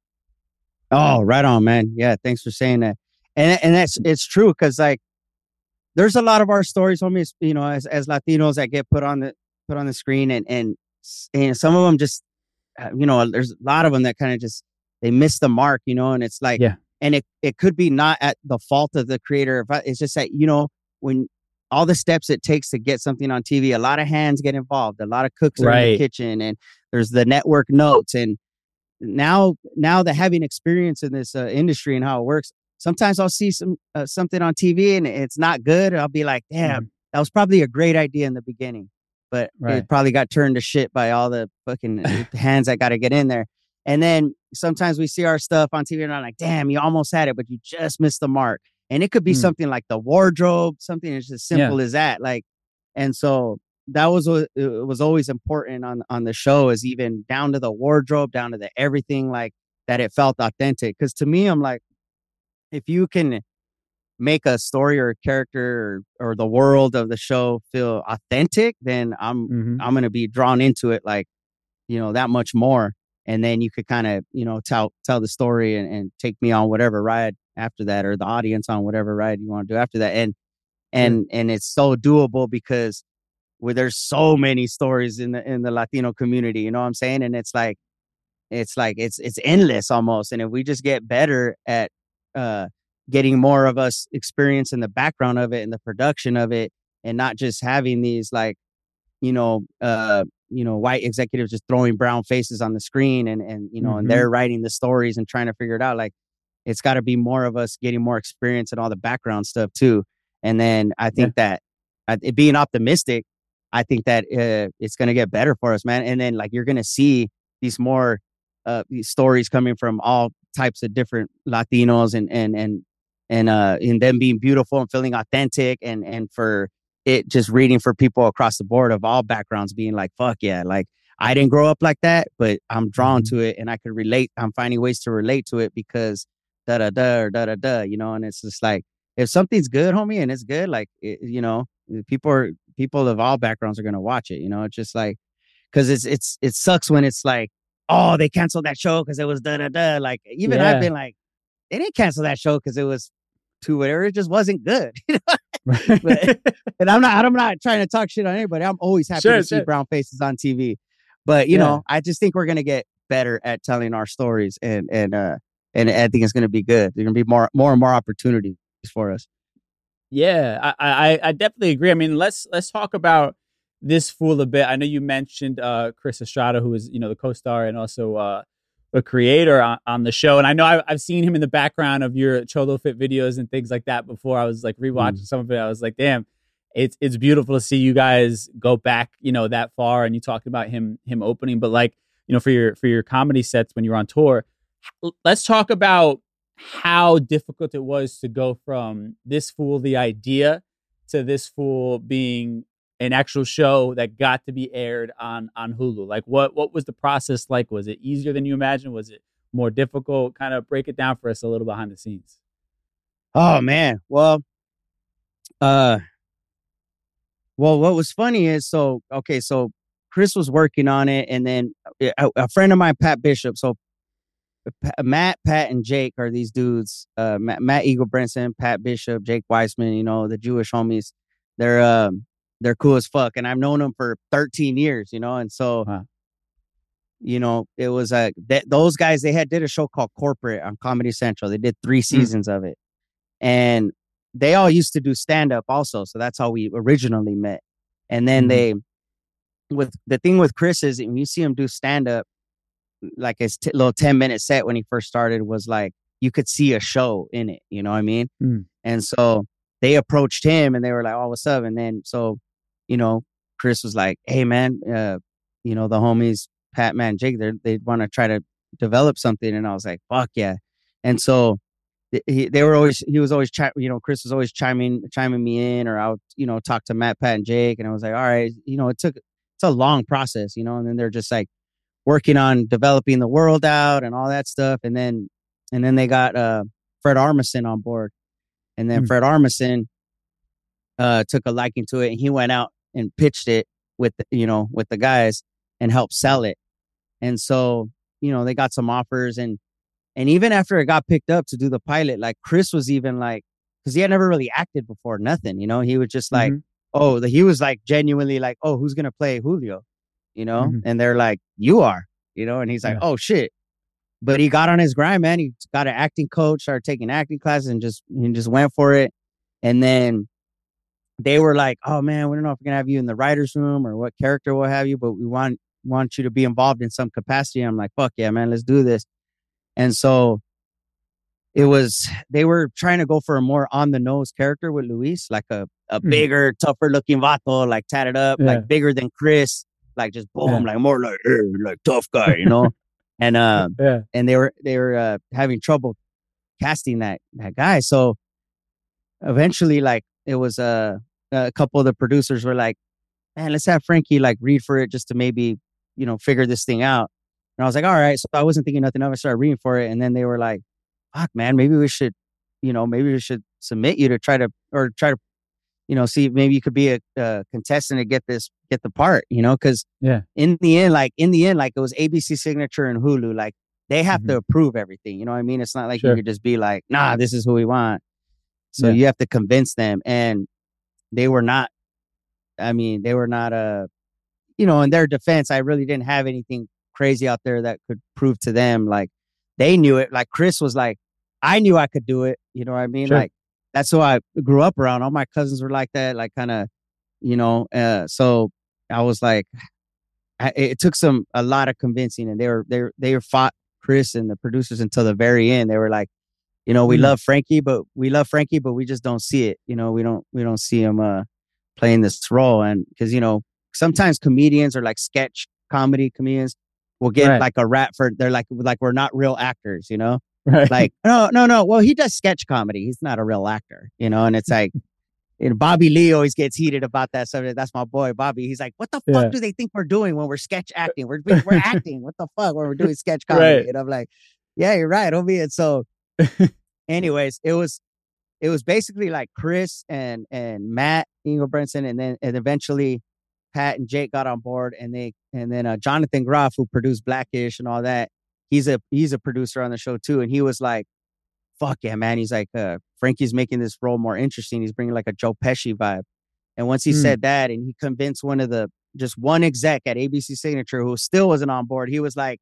S5: Oh, right on, man. Yeah, thanks for saying that. And and that's it's true because like there's a lot of our stories, homies, you know, as as Latinos that get put on the put on the screen, and and and some of them just, uh, you know, there's a lot of them that kind of just they miss the mark, you know, and it's like,
S3: Yeah.
S5: And it it could be not at the fault of the creator. It's just that you know when all the steps it takes to get something on TV, a lot of hands get involved, a lot of cooks are in the kitchen, and there's the network notes and now now that having experience in this uh, industry and how it works sometimes i'll see some uh, something on tv and it's not good i'll be like damn that was probably a great idea in the beginning but
S3: Right.
S5: it probably got turned to shit by all the fucking hands that got to get in there and then sometimes we see our stuff on tv and i'm like damn you almost had it but you just missed the mark and it could be
S3: Mm.
S5: something like the wardrobe something as just
S3: Yeah.
S5: simple as that like and so that was what it was always important on on the show is even down to the wardrobe, down to the everything like that it felt authentic. Because to me, I'm like, if you can make a story or a character or, or the world of the show feel authentic, then I'm
S3: Mhm.
S5: I'm gonna be drawn into it like, you know, that much more. And then you could kind of, you know, tell tell the story and, and take me on whatever ride after that, or the audience on whatever ride you want to do after that. And and and it's so doable because where there's so many stories in the in the Latino community, you know what I'm saying? And it's like it's like it's it's endless almost. And if we just get better at uh getting more of us experience in the background of it and the production of it and not just having these like you know uh you know white executives just throwing brown faces on the screen and and you know
S3: Mhm.
S5: and they're writing the stories and trying to figure it out like it's got to be more of us getting more experience and all the background stuff too. And then i think that uh, it being optimistic i think that uh, it's going to get better for us man. And then like you're going to see these more uh these stories coming from all types of different latinos and and and and uh in them being beautiful and feeling authentic and and for it just reading for people across the board of all backgrounds being like fuck yeah like i didn't grow up like that but i'm drawn mm-hmm. to it and i could relate i'm finding ways to relate to it because da da da or da da da you know and it's just like if something's good homie and it's good like it, you know people are people of all backgrounds are going to watch it you know it's just like because it's it's it sucks when it's like oh they canceled that show because it was da da da like even
S3: Yeah.
S5: i've been like they didn't cancel that show because it was too whatever it just wasn't good you know? But- and i'm not i'm not trying to talk shit on anybody i'm always happy
S3: Sure,
S5: to see brown faces on tv but you
S3: Yeah.
S5: know i just think we're gonna get better at telling our stories and and uh and i think it's gonna be good there's gonna be more more and more opportunities for us
S3: Yeah, I, I I definitely agree. I mean, let's let's talk about this fool a bit. I know you mentioned uh, Chris Estrada, who is you know the co-star and also uh, a creator on, on the show, and I know I, I've seen him in the background of your Cholo Fit videos and things like that before. I was like rewatching mm. some of it. I was like, damn, it's it's beautiful to see you guys go back, you know, that far. And you talked about him him opening, but like you know, for your for your comedy sets when you're on tour, let's talk about how difficult it was to go from this fool the idea to this fool being an actual show that got to be aired on on Hulu. Like what what was the process like? Was it easier than you imagined? Was it more difficult? Kind of break it down for us a little behind the scenes.
S5: Oh man. Well, uh, well, what was funny is so okay. So Chris was working on it, and then a, a friend of mine, Pat Bishop. So Matt, Pat, and Jake are these dudes. Uh, Matt, Matt Ingebretson, Pat Bishop, Jake Weisman. You know the Jewish homies. They're um they're cool as fuck, and I've known them for 13 years. You know, and so.
S3: Wow.
S5: You know, it was uh, that those guys. They had did a show called Corporate on Comedy Central. They did three seasons of it, and they all used to do stand up also. So that's how we originally met. And then
S3: Mhm.
S5: they, with the thing with Chris is when you see him do stand up, like his t- little 10 minute set when he first started was like, you could see a show in it. You know what I mean?
S3: Mm.
S5: And so they approached him and they were like, oh, what's up? And then, so, you know, Chris was like, hey, man, uh, you know, the homies, Pat, man, Jake, they're, they want to try to develop something. And I was like, fuck yeah. And so, he, they were always he was always chi- you know Chris was always chiming chiming me in or I would you know talk to Matt Pat and Jake and I was like all right you know it took it's a long process you know and then they're just like working on developing the world out and all that stuff and then and then they got uh Fred Armisen on board and then
S3: Mm.
S5: Fred Armisen uh took a liking to it and he went out and pitched it with you know with the guys and helped sell it and so you know they got some offers and and even after it got picked up to do the pilot, like Chris was even like, because he had never really acted before, nothing, you know. He was just like,
S3: Mhm.
S5: oh, the, he was like genuinely like, oh, who's gonna play Julio, you know?
S3: Mhm.
S5: And they're like, you are, you know. And he's like,
S3: Yeah.
S5: oh shit. But he got on his grind, man. He got an acting coach, started taking acting classes, and just he just went for it. And then they were like, oh man, we don't know if we're gonna have you in the writers' room or what character we'll have you, but we want want you to be involved in some capacity. I'm like, fuck yeah, man, let's do this. And so it was they were trying to go for a more on the nose character with Luis, like a, a
S3: Mhm.
S5: bigger, tougher looking vato, like tatted up,
S3: Yeah.
S5: like bigger than Chris, like just boom,
S3: Yeah.
S5: like more like like tough guy, you know. and um,
S3: Yeah.
S5: and they were they were uh, having trouble casting that that guy. So eventually, like it was uh, a couple of the producers were like, man, let's have Frankie like read for it just to maybe, you know, figure this thing out. And I was like, all right. So I wasn't thinking nothing of it. I started reading for it. And then they were like, fuck, man, maybe we should, you know, maybe we should submit you to try to, or try to, you know, see maybe you could be a, a contestant to get this, get the part, you know, cause
S3: Yeah.
S5: in the end, like in the end, like it was ABC signature and Hulu, like they have
S3: Mhm.
S5: to approve everything. You know what I mean? It's not like
S3: Sure.
S5: you could just be like, nah, this is who we want. So
S3: Yeah.
S5: you have to convince them. And they were not, I mean, they were not, a, you know, in their defense, I really didn't have anything crazy out there that could prove to them. Like they knew it. Like Chris was like, I knew I could do it. You know what I mean?
S3: Sure.
S5: Like that's who I grew up around. All my cousins were like that, like kind of, you know, uh, so I was like, I, it took some a lot of convincing, and they were they were, they were fought Chris and the producers until the very end. They were like, you know, we
S3: Mm.
S5: love Frankie, but we love Frankie, but we just don't see it. You know, we don't we don't see him uh playing this role, and because you know sometimes comedians or like sketch comedy comedians will get
S3: Right.
S5: like a rap for they're like like we're not real actors, you know
S3: Right.
S5: like no no no well he does sketch comedy he's not a real actor you know and it's like and bobby lee always gets heated about that subject that's my boy bobby he's like what the fuck do they think we're doing when we're sketch acting we're, we're acting what the fuck when we're doing sketch comedy
S3: Right.
S5: and i'm like yeah you're right homie and so anyways it was it was basically like chris and and matt Ingebretson, and then and eventually pat and jake got on board and they and then uh, jonathan groff who produced blackish and all that he's a he's a producer on the show too and he was like fuck yeah man. He's like uh frankie's making this role more interesting. He's bringing like a joe pesci vibe. And once he
S3: Hmm.
S5: said that and he convinced one of the just one exec at abc signature who still wasn't on board he was like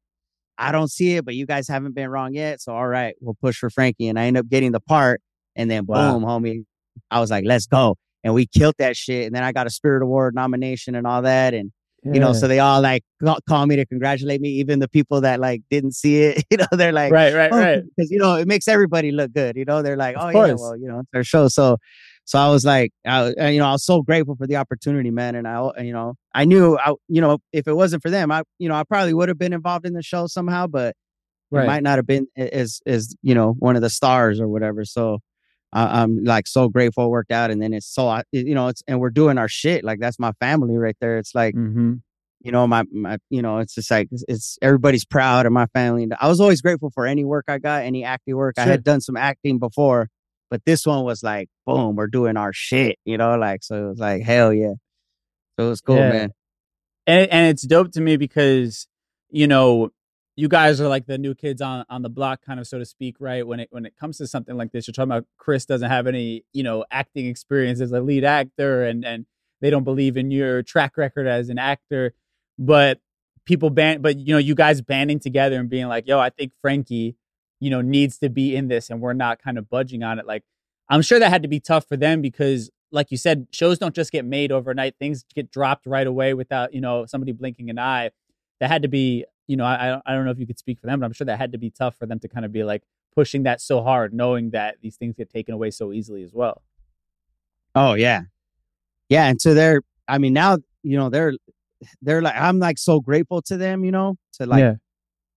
S5: i don't see it but you guys haven't been wrong yet so all right we'll push for frankie and i end up getting the part and then
S3: Wow.
S5: boom homie i was like let's go and we killed that shit and then i got a spirit award nomination and all that and you know so they all like call me to congratulate me even the people that like didn't see it you know they're like
S3: right, right, right.
S5: because you know it makes everybody look good you know they're like
S3: Of
S5: oh yeah well you know it's their show so so i was like I, uh, you know i was so grateful for the opportunity man and i you know i knew i you know if it wasn't for them i you know i probably would have been involved in the show somehow but it might not have been as as you know one of the stars or whatever so I, i'm like so grateful it worked out and then it's so you know it's and we're doing our shit like that's my family right there it's like
S3: Mm-hmm.
S5: you know my, my you know it's just like it's, it's everybody's proud of my family i was always grateful for any work i got any acting work i had done some acting before but this one was like boom we're doing our shit you know like so it was like hell yeah so it was cool
S3: Yeah.
S5: man
S3: and and it's dope to me because you know you guys are like the new kids on on the block kind of so to speak right? When it when it comes to something like this you're talking about chris doesn't have any you know acting experience as a lead actor and and they don't believe in your track record as an actor. But people ban but you know you guys banding together and being like yo i think frankie you know needs to be in this and we're not kind of budging on it like i'm sure that had to be tough for them because like you said shows don't just get made overnight. Things get dropped right away without you know somebody blinking an eye. That had to be you know i i don't know if you could speak for them but i'm sure that had to be tough for them to kind of be like pushing that so hard knowing that these things get taken away so easily as well
S5: oh yeah yeah and so they're i mean now you know they're they're like i'm like so grateful to them you know to like
S3: yeah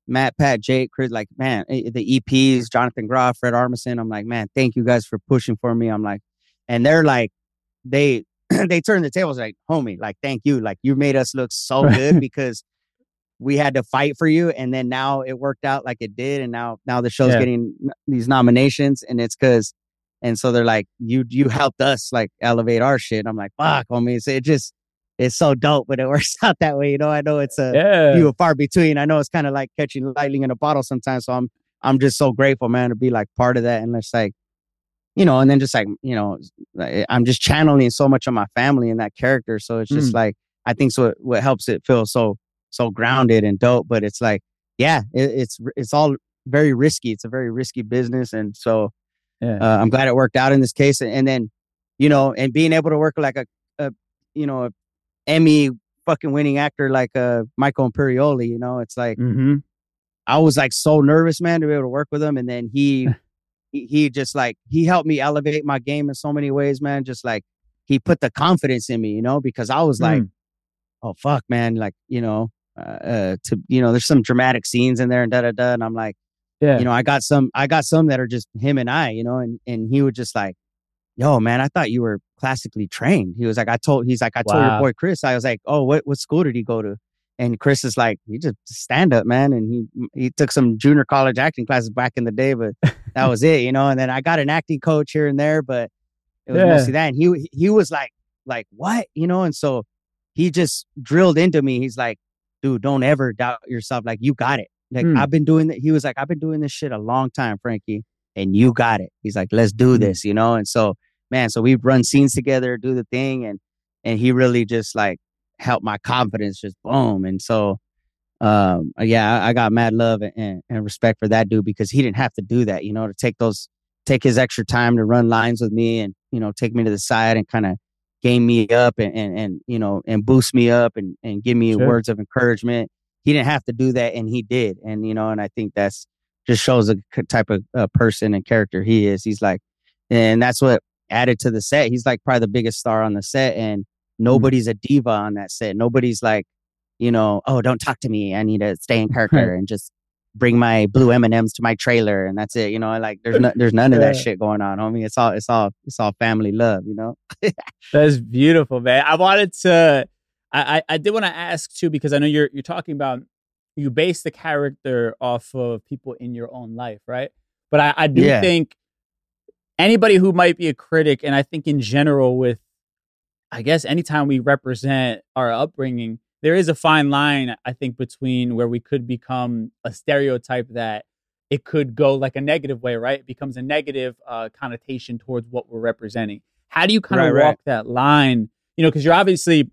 S5: Matt, Pat, Jake, Chris, like, man, eh, the EPs, Jonathan Groff, Fred Armisen. I'm like, man, thank you guys for pushing for me. I'm like, and they're like, they they turn the tables like, homie, like, thank you. Like, you made us look so
S3: Right.
S5: good because we had to fight for you. And then now it worked out like it did. And now now the show's
S3: Yeah.
S5: getting these nominations. And it's cause and so they're like, you you helped us like elevate our shit. I'm like, fuck, homie. So it just it's so dope, but it works out that way. You know, I know it's a
S3: yeah
S5: few and far between. I know it's kind of like catching lightning in a bottle sometimes. So I'm I'm just so grateful, man, to be like part of that. And it's like, you know, and then just like, you know, I'm just channeling so much of my family in that character. So it's just
S3: Mm.
S5: like I think so what helps it feel so so grounded and dope. But it's like, yeah, it, it's it's all very risky. It's a very risky business. And so
S3: yeah
S5: uh, I'm glad it worked out in this case. And then, you know, and being able to work like a, a you know, a Emmy fucking winning actor like uh Michael Imperioli, you know, it's like
S3: mm-hmm.
S5: I was like so nervous, man, to be able to work with him. And then he he, he just like he helped me elevate my game in so many ways, man. Just like he put the confidence in me, you know, because I was like,
S3: Mm.
S5: oh fuck, man, like, you know, uh, uh to you know, there's some dramatic scenes in there and da da da. And I'm like,
S3: yeah
S5: you know, I got some, I got some that are just him and I, you know, and and he would just like, yo, man, I thought you were classically trained. He was like, I told, he's like, I told your boy Chris. I was like, oh, what what school did he go to? And Chris is like, he just stand up, man. And he he took some junior college acting classes back in the day, but that was it, you know. And then I got an acting coach here and there, but it was
S3: Yeah.
S5: mostly that. And he he was like, like what, you know? And so he just drilled into me. He's like, dude, don't ever doubt yourself. Like you got it. Like
S3: Hmm.
S5: I've been doing that. He was like, I've been doing this shit a long time, Frankie, and you got it. He's like, let's do
S3: Hmm.
S5: this, you know. And so, man, so we run scenes together, do the thing, and and he really just like helped my confidence just boom. And so, um, yeah, I, I got mad love and, and respect for that dude because he didn't have to do that, you know, to take those, take his extra time to run lines with me and you know take me to the side and kind of game me up and, and and you know and boost me up and and give me
S3: Sure.
S5: words of encouragement. He didn't have to do that, and he did. And you know, and I think that's just shows the type of uh, person and character he is. He's like, and that's what added to the set. He's like probably the biggest star on the set, and nobody's a diva on that set. Nobody's like, you know, oh, don't talk to me. I need to stay in character and just bring my blue M and M's to my trailer, and that's it. You know, like there's no, there's none of that shit going on, homie. It's all it's all it's all family love. You know.
S3: That's beautiful, man. I wanted to, I, I, I did want to ask too because I know you're you're talking about you base the character off of people in your own life, right? But I, I do
S5: Yeah.
S3: think anybody who might be a critic, and I think in general with, I guess anytime we represent our upbringing, there is a fine line I think between where we could become a stereotype that it could go like a negative way, right? It becomes a negative uh, connotation towards what we're representing. How do you kind of
S5: Right, right.
S3: walk that line? You know, because you're obviously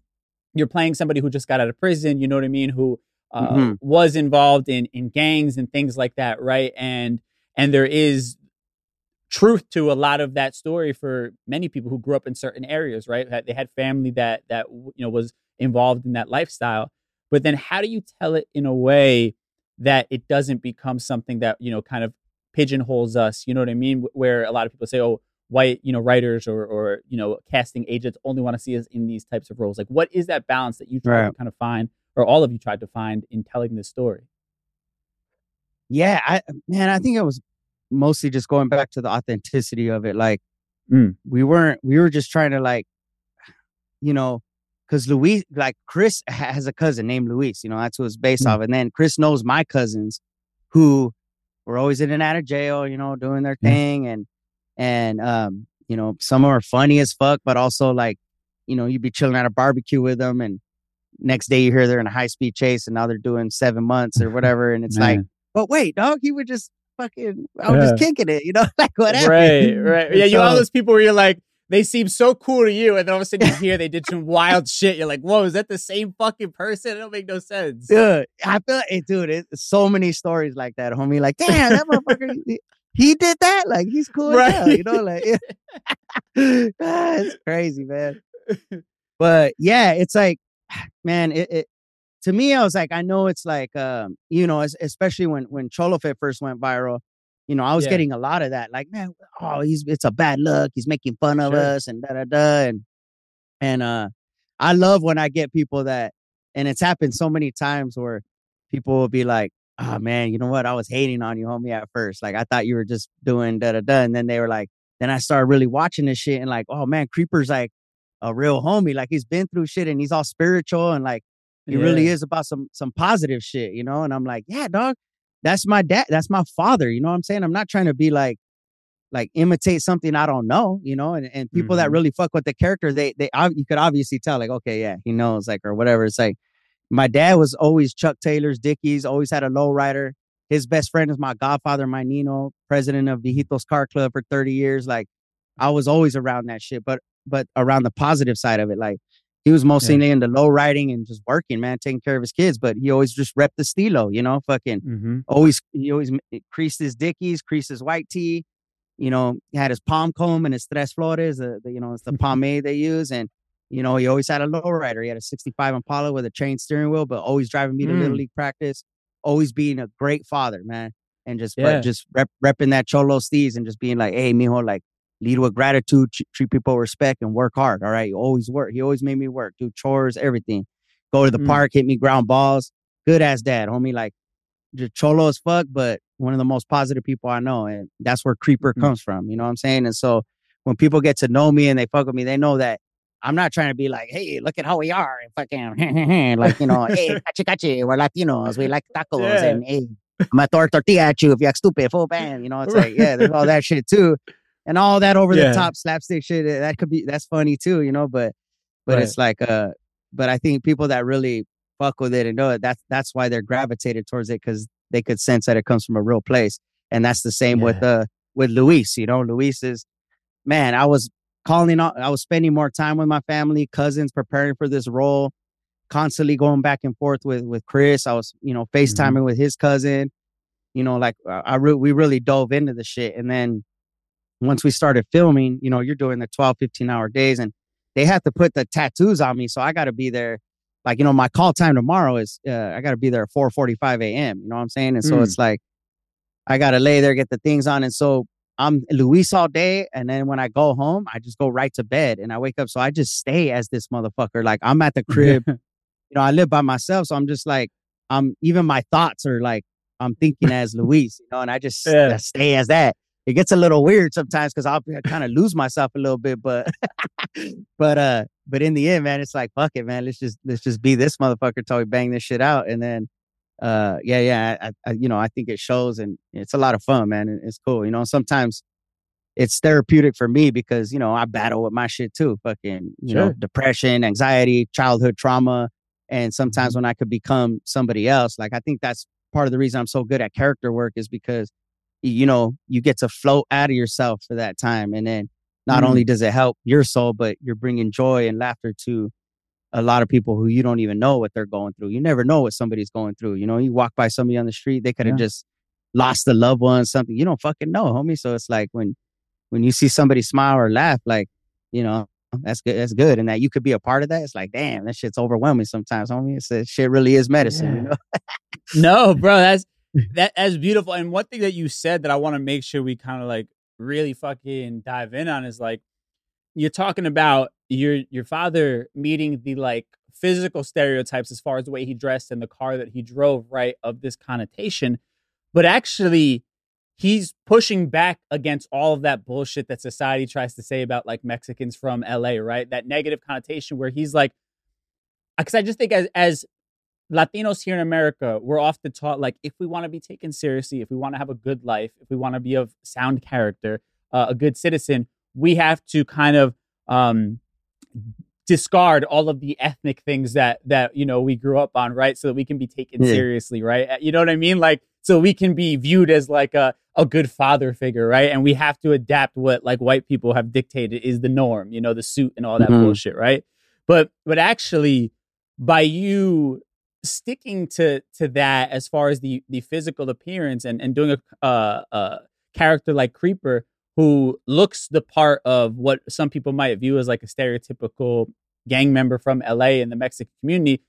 S3: you're playing somebody who just got out of prison. You know what I mean? Who uh,
S5: Mhm.
S3: was involved in in gangs and things like that, right? And and there is truth to a lot of that story for many people who grew up in certain areas, right? They had family that that you know was involved in that lifestyle. But then, how do you tell it in a way that it doesn't become something that you know kind of pigeonholes us? You know what I mean? Where a lot of people say, "Oh, white you know writers or or you know casting agents only want to see us in these types of roles." Like, what is that balance that you try to kind of find, or all of you tried to find in telling this story?
S5: Yeah, I man, I think it was mostly just going back to the authenticity of it. Like
S3: Mm.
S5: we weren't, we were just trying to like, you know, because Luis, like Chris has a cousin named Luis. You know, that's who it's based
S3: Mm.
S5: off. And then Chris knows my cousins, who were always in and out of jail. You know, doing their thing, and and um, you know, some are funny as fuck, but also like, you know, you'd be chilling at a barbecue with them, and next day you hear they're in a high speed chase, and now they're doing seven months or whatever, and it's like but wait, dog, he would just fucking, I was just
S3: Yeah.
S5: kicking it, you know, like whatever.
S3: Right, right. Yeah, you know
S5: so-
S3: those people where you're like, they seem so cool to you, and then all of a sudden you hear they did some wild shit. You're like, whoa, is that the same fucking person? It don't make no sense.
S5: Dude, I feel like, dude, it's so many stories like that, homie. Like, damn, that motherfucker, he, he did that. Like, he's cool as hell, you know, like, ah, it's crazy, man. But yeah, it's like, man, it, it, to me, I was like, I know it's like, um, you know, especially when when Cholo Fit first went viral, you know, I was
S3: Yeah.
S5: getting a lot of that. Like, man, oh, he's it's a bad look. He's making fun of
S3: Sure.
S5: us and da da da. And and uh, I love when I get people that, and it's happened so many times where people will be like, oh man, you know what? I was hating on you, homie, at first. Like, I thought you were just doing da da da. And then they were like, then I started really watching this shit and like, oh man, Creeper's like a real homie. Like, he's been through shit and he's all spiritual and like, he really is about some some positive shit, you know. And I'm like, yeah, dog, that's my dad, that's my father. You know what I'm saying? I'm not trying to be like like imitate something I don't know, you know. And and people that
S3: Mhm.
S5: really fuck with the character, they they you could obviously tell, like, okay, yeah, he knows, like, or whatever. It's like my dad was always Chuck Taylor's Dickies, always had a lowrider. His best friend is my godfather, my Nino, president of Viejitos Car Club for 30 years. Like, I was always around that shit, but but around the positive side of it, like he was mostly into low riding and just working, man, taking care of his kids. But he always just repped the stilo, you know, fucking
S3: Mm-hmm.
S5: always he always m- creased his dickies, creased his white tee. You know, had his palm comb and his tres flores, the, the you know, it's the pomade they use, and you know, he always had a lowrider. He had a '65 Impala with a chain steering wheel, but always driving me to little
S3: Mm.
S5: league practice. Always being a great father, man, and just
S3: Yeah.
S5: but just rep, repping that cholo steez and just being like, hey, mijo, like lead with gratitude, tr- treat people with respect, and work hard. All right, you always work. He always made me work, do chores, everything. Go to the
S3: Mm.
S5: park, hit me ground balls. Good ass dad, homie. Like just cholo as fuck, but one of the most positive people I know. And that's where Creeper
S3: Mhm.
S5: comes from. You know what I'm saying? And so when people get to know me and they fuck with me, they know that I'm not trying to be like, hey, look at how we are, and fucking like you know, hey, cachi cachi, we're Latinos, we like tacos,
S3: Yeah.
S5: and hey, I'm gonna throw a tortilla at you if you act stupid, full bam. You know, it's like yeah, there's all that shit too, and all that over
S3: Yeah.
S5: the top slapstick shit. eh, That could be that's funny too, you know, but but
S3: Right.
S5: it's like uh, but I think people that really fuck with it and know it, that's that's why they're gravitated towards it because they could sense that it comes from a real place, and that's the same with uh with Luis. You know, Luis is man. I was calling out. I was spending more time with my family, cousins, preparing for this role. Constantly going back and forth with with Chris. I was you know FaceTiming with his cousin. You know, like I, I re- we really dove into the shit, and then once we started filming, you know, you're doing the 12, 15 hour days, and they have to put the tattoos on me, so I got to be there. Like you know, my call time tomorrow is uh, I got to be there at 4:45 a.m. You know what I'm saying? And so
S3: Mm.
S5: it's like I got to lay there, get the things on, and so I'm Luis all day, and then when I go home, I just go right to bed, and I wake up. So I just stay as this motherfucker. Like I'm at the crib, you know. I live by myself, so I'm just like I'm. Even my thoughts are like I'm thinking as Luis, you know, and I just
S3: Yeah.
S5: stay as that. It gets a little weird sometimes because I'll kind of lose myself a little bit, but but uh, but in the end, man, it's like fuck it, man. Let's just let's just be this motherfucker till we bang this shit out, and then uh yeah yeah I, I you know i think it shows and it's a lot of fun man it's cool you know sometimes it's therapeutic for me because you know i battle with my shit too fucking you know depression anxiety childhood trauma and sometimes
S3: Mm-hmm.
S5: when i could become somebody else like i think that's part of the reason i'm so good at character work is because you know you get to float out of yourself for that time and then not
S3: Mm.
S5: only does it help your soul but you're bringing joy and laughter to a lot of people who you don't even know what they're going through. You never know what somebody's going through. You know, you walk by somebody on the street, they could have
S3: Yeah.
S5: just lost a loved one, something. You don't fucking know, homie. So it's like when when you see somebody smile or laugh, like, you know, that's good. That's good. And that you could be a part of that. It's like, damn, that shit's overwhelming sometimes, homie. It's that shit really is medicine, you know?
S3: no, bro, that's that as beautiful. And one thing that you said that I want to make sure we kind of like really fucking dive in on is like you're talking about your your father meeting the like physical stereotypes as far as the way he dressed and the car that he drove, right? Of this connotation. But actually, he's pushing back against all of that bullshit that society tries to say about like Mexicans from LA, right? That negative connotation where he's like, because I just think as as Latinos here in America, we're often taught like if we want to be taken seriously, if we want to have a good life, if we want to be of sound character, uh, a good citizen, we have to kind of um, discard all of the ethnic things that that you know we grew up on, right? So that we can be taken
S5: Yeah.
S3: seriously, right? You know what I mean? Like so we can be viewed as like a a good father figure, right? And we have to adapt what like white people have dictated is the norm, you know, the suit and all that
S5: Mhm.
S3: bullshit, right? But but actually by you sticking to to that as far as the the physical appearance and and doing a uh, uh character like creeper who looks the part of what some people might view as like a stereotypical gang member from LA in the Mexican community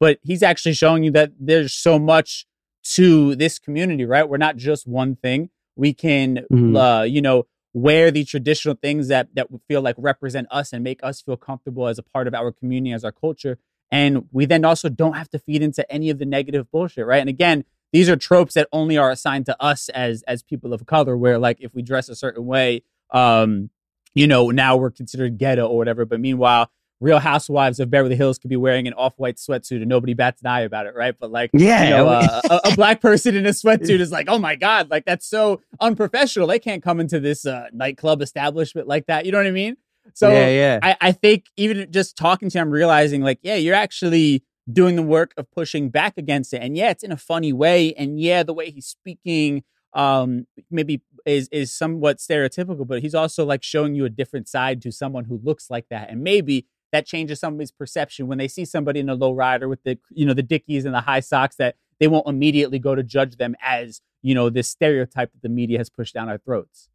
S3: but he's actually showing you that there's so much to this community right? We're not just one thing. We can
S5: Mhm.
S3: uh you know wear the traditional things that that feel like represent us and make us feel comfortable as a part of our community as our culture and we then also don't have to feed into any of the negative bullshit right? And again these are tropes that only are assigned to us as as people of color where like if we dress a certain way um you know now we're considered ghetto or whatever. But meanwhile real housewives of beverly hills could be wearing an off-white sweatsuit and nobody bats an eye about it right? But like
S5: Yeah,
S3: you know, uh, a, a black person in a sweatsuit is like oh my god like that's so unprofessional. They can't come into this uh, nightclub establishment like that. You know what i mean so
S5: yeah, yeah.
S3: I, I think even just talking to him, I'm realizing like, yeah, you're actually doing the work of pushing back against it. And yeah, it's in a funny way. And yeah, the way he's speaking um maybe is is somewhat stereotypical, but he's also like showing you a different side to someone who looks like that. And maybe that changes somebody's perception when they see somebody in a low rider with the you know the dickies and the high socks that they won't immediately go to judge them as you know this stereotype that the media has pushed down our throats.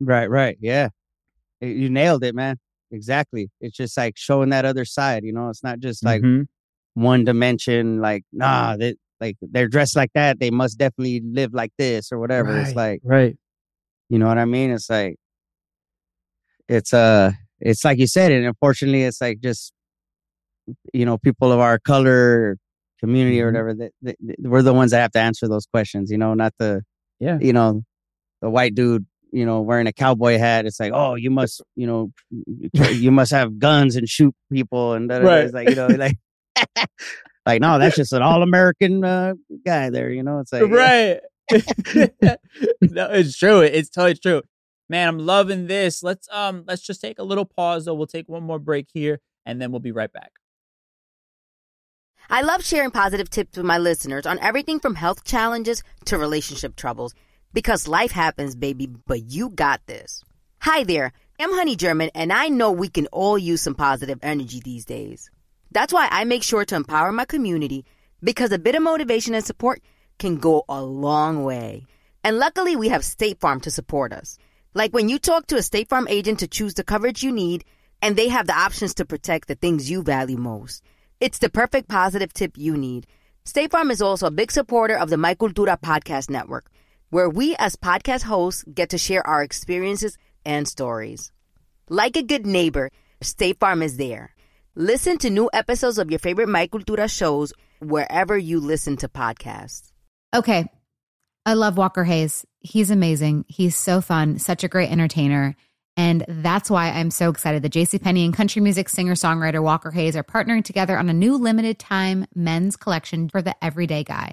S5: Right, right. Yeah. Y- You nailed it, man. Exactly. It's just like showing that other side, you know, it's not just like
S3: Mhm.
S5: one dimension, like, nah, they like they're dressed like that. They must definitely live like this or whatever. It's like,
S3: right.
S5: you know what I mean? It's like it's uh it's like you said, and unfortunately it's like just you know, people of our color community or
S3: Mhm.
S5: whatever, that, that, that we're the ones that have to answer those questions, you know, not the
S3: Yeah.
S5: you know, the white dude you know, wearing a cowboy hat. It's like, oh, you must, you know, you must have guns and shoot people, and right. it's like, you know, like, like no, that's just an all American uh, guy there. You know, it's like
S3: right. no, it's true. It's totally true. Man, I'm loving this. Let's um let's just take a little pause though. We'll take one more break here and then we'll be right back.
S6: I love sharing positive tips with my listeners on everything from health challenges to relationship troubles because life happens, baby, but you got this. Hi there. I'm Honey German and I know we can all use some positive energy these days. That's why I make sure to empower my community because a bit of motivation and support can go a long way. And luckily, we have State Farm to support us. Like when you talk to a State Farm agent to choose the coverage you need, and they have the options to protect the things you value most. It's the perfect positive tip you need. State Farm is also a big supporter of the My Cultura podcast network, where we as podcast hosts get to share our experiences and stories. Like a good neighbor, State Farm is there. Listen to new episodes of your favorite My Cultura shows wherever you listen to podcasts.
S7: Okay. I love Walker Hayes. He's amazing. He's so fun, such a great entertainer. And that's why I'm so excited that JCPenney and country music singer songwriter Walker Hayes are partnering together on a new limited time men's collection for the everyday guy.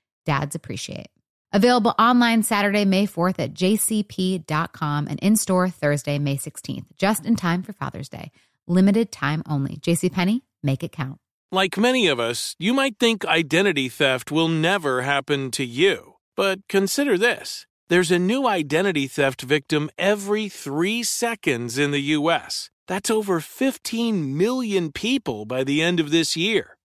S7: dads appreciate. Available online Saturday, May 4th at jcp.com and in store Thursday, May 16th, just in time for Father's Day. Limited time only. JCPenney, make it count.
S8: Like many of us, you might think identity theft will never happen to you. But consider this there's a new identity theft victim every three seconds in the U.S. That's over 15 million people by the end of this year,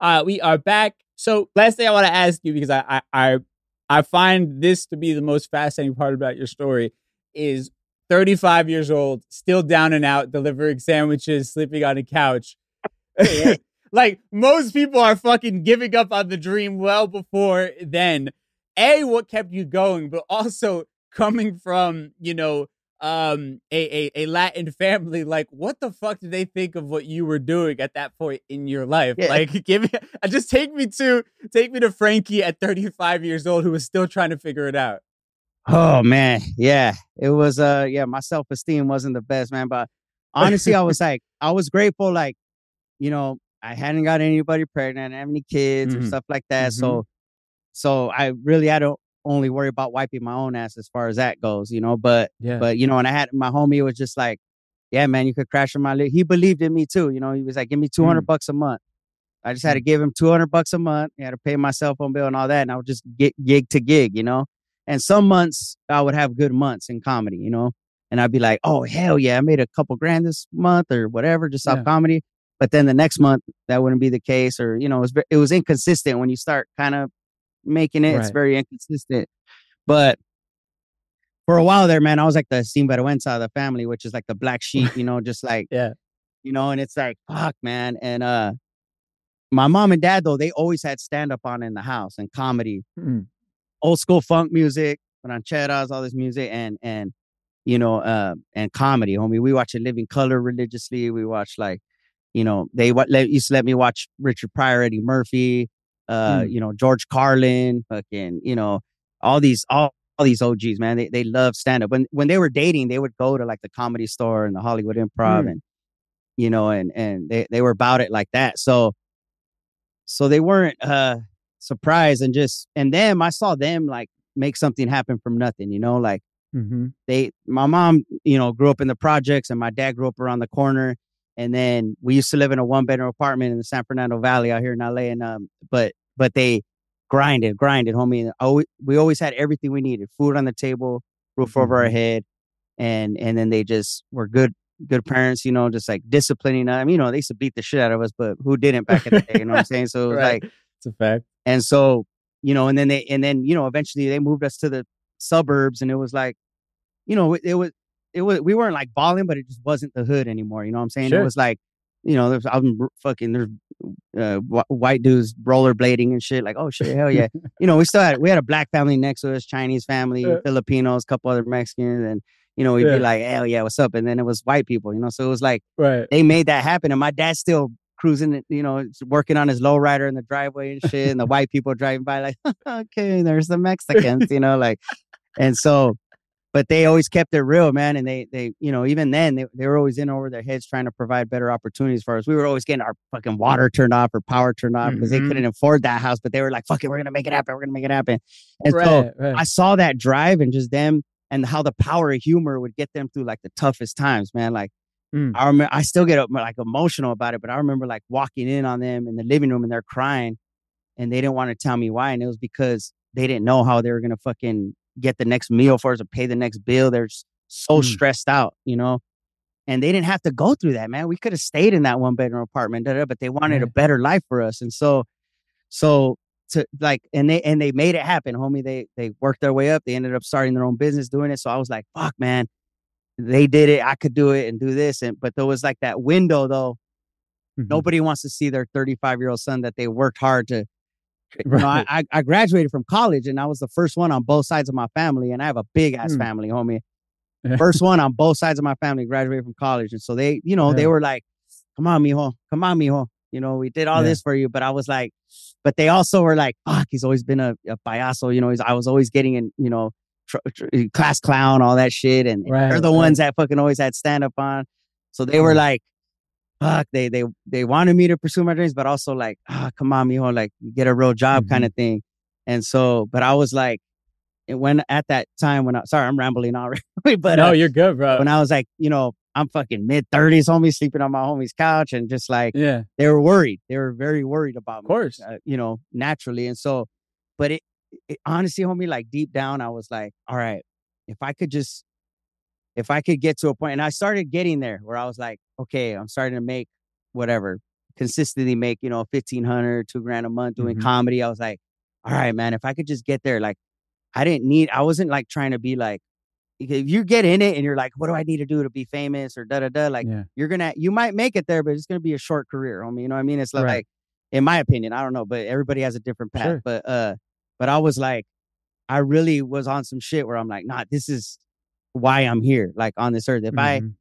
S3: Uh, we are back. So last thing I want to ask you, because I, I, I I find this to be the most fascinating part about your story is 35 years old, still down and out, delivering sandwiches, sleeping on a couch. like most people are fucking giving up on the dream well before then. A, what kept you going, but also coming from, you know, um a, a, a Latin family, like what the fuck did they think of what you were doing at that point in your life? Yeah. Like give me just take me to take me to Frankie at 35 years old who was still trying to figure it out.
S5: Oh man, yeah. It was uh yeah, my self-esteem wasn't the best, man. But honestly, I was like, I was grateful, like, you know, I hadn't got anybody pregnant, I didn't have any kids mm-hmm. or stuff like that. Mm-hmm. So so I really had to only worry about wiping my own ass as far as that goes, you know. But yeah. but you know, and I had my homie was just like, Yeah, man, you could crash in my he believed in me too, you know, he was like, Give me two hundred mm. bucks a month. I just had to mm. give him 200 bucks a month. I had to pay my cell phone bill and all that. And I would just get gig to gig, you know? And some months I would have good months in comedy, you know, and I'd be like, oh, hell yeah, I made a couple grand this month or whatever, just off yeah. comedy. But then the next month that wouldn't be the case, or, you know, it was, it was inconsistent when you start kind of making it. Right. It's very inconsistent. But for a while there, man, I was like the sinvergüenza of the family, which is like the black sheep, you know, just like,
S3: yeah,
S5: you know, and it's like, fuck, man. And, uh, my mom and dad, though, they always had stand up on in the house and comedy. Mm old school funk music, rancheras, all this music, and and you know, uh, and comedy, homie. We watch A Living Color religiously. We watch like, you know, they what let, used to let me watch Richard Pryor, Eddie Murphy, uh,
S3: Mm.
S5: you know, George Carlin, fucking, you know, all these all, all these OGs, man. They they love stand up. When when they were dating, they would go to like the comedy store and the Hollywood Improv
S3: Mm.
S5: and you know, and and they they were about it like that. So so they weren't uh surprised and just and them I saw them like make something happen from nothing, you know, like
S3: Mm-hmm.
S5: they my mom you know grew up in the projects and my dad grew up around the corner and then we used to live in a one bedroom apartment in the san fernando valley out here in la and um but but they grinded grinded homie and always, we always had everything we needed food on the table roof over our
S3: Mhm.
S5: head and and then they just were good good parents you know just like disciplining us you know they used to beat the shit out of us but who didn't back in the day you know what i'm saying so it was
S3: Right.
S5: like
S3: It's a fact.
S5: and so, you know, and then they, and then, you know, eventually they moved us to the suburbs and it was like, you know, it, it was, it was, we weren't like balling, but it just wasn't the hood anymore. You know what I'm saying?
S3: Sure.
S5: It was like, you know, there's, I'm fucking, there's uh, wh- white dudes rollerblading and shit. Like, oh shit, hell yeah. you know, we still had, we had a black family next to us, Chinese family,
S3: Yeah.
S5: Filipinos, couple other Mexicans. And, you know, we'd
S3: Yeah.
S5: be like, hell yeah, what's up? And then it was white people, you know? So it was like,
S3: Right.
S5: they made that happen. And my dad's still cruising, you know, working on his lowrider in the driveway and shit. And the white people driving by, like, okay, there's the Mexicans, you know, like, and so, but they always kept it real, man. And they, they, you know, even then they, they were always in over their heads trying to provide better opportunities for us. We were always getting our fucking water turned off or power turned off because
S3: Mhm.
S5: they couldn't afford that house, but they were like, fuck it, we're going to make it happen. We're going to make it happen. And so
S3: right. right.
S5: I saw that drive and just them and how the power of humor would get them through like the toughest times, man. Like
S3: Mm.
S5: I remember, I still get like emotional about it, but I remember like walking in on them in the living room and they're crying, and they didn't want to tell me why, and it was because they didn't know how they were gonna fucking get the next meal for us or pay the next bill. They're so
S3: Mm.
S5: stressed out, you know. And they didn't have to go through that, man. We could have stayed in that one bedroom apartment, da, da, but they wanted a better life for us, and so, so to like, and they and they made it happen, homie. They they worked their way up. They ended up starting their own business, doing it. So I was like, fuck, man they did it. I could do it and do this. And but there was like that window though.
S3: Mhm.
S5: Nobody wants to see their 35 year old son that they worked hard to. You know,
S3: Right.
S5: I, I graduated from college and I was the first one on both sides of my family, and I have a big ass
S3: Mm.
S5: family, homie. First one on both sides of my family graduated from college, and so they, you know, they were like, "Come on, mijo, come on, mijo." You know, we did all
S3: Yeah.
S5: this for you, but I was like, but they also were like, "Fuck, he's always been a, a payaso." You know, he's I was always getting in, you know, tr- tr- class clown, all that shit, and and they're the
S3: right.
S5: ones that fucking always had stand up on. So they were
S3: Mm.
S5: like, fuck, they they they wanted me to pursue my dreams, but also like, ah, come on, mijo, like get a real job kind
S3: Mhm.
S5: of thing. And so, but I was like, it when at that time when I sorry, I'm rambling already, but
S3: no,
S5: uh,
S3: you're good, bro.
S5: when I was like, you know, I'm fucking mid 30s, homie, sleeping on my homie's couch, and just like
S3: yeah.
S5: they were worried. They were very worried about me, Of
S3: course.
S5: uh, you know, naturally. And so, but it, it honestly, homie, like deep down, I was like, all right, if I could just, if I could get to a point, and I started getting there where I was like, okay, I'm starting to make whatever, consistently make, you know, 1500, two grand a month doing
S3: Mhm.
S5: comedy. I was like, all right, man, if I could just get there, like, I didn't need, I wasn't like trying to be like, if you get in it and you're like, what do I need to do to be famous or da da da, like,
S3: yeah.
S5: you're gonna you might make it there, but it's gonna be a short career, homie. You know what I mean? It's like,
S3: Right.
S5: in my opinion, I don't know, but everybody has a different path.
S3: Sure.
S5: But uh, but I was like, I really was on some shit where I'm like, nah, this is why I'm here, like on this earth. If I
S3: Mhm.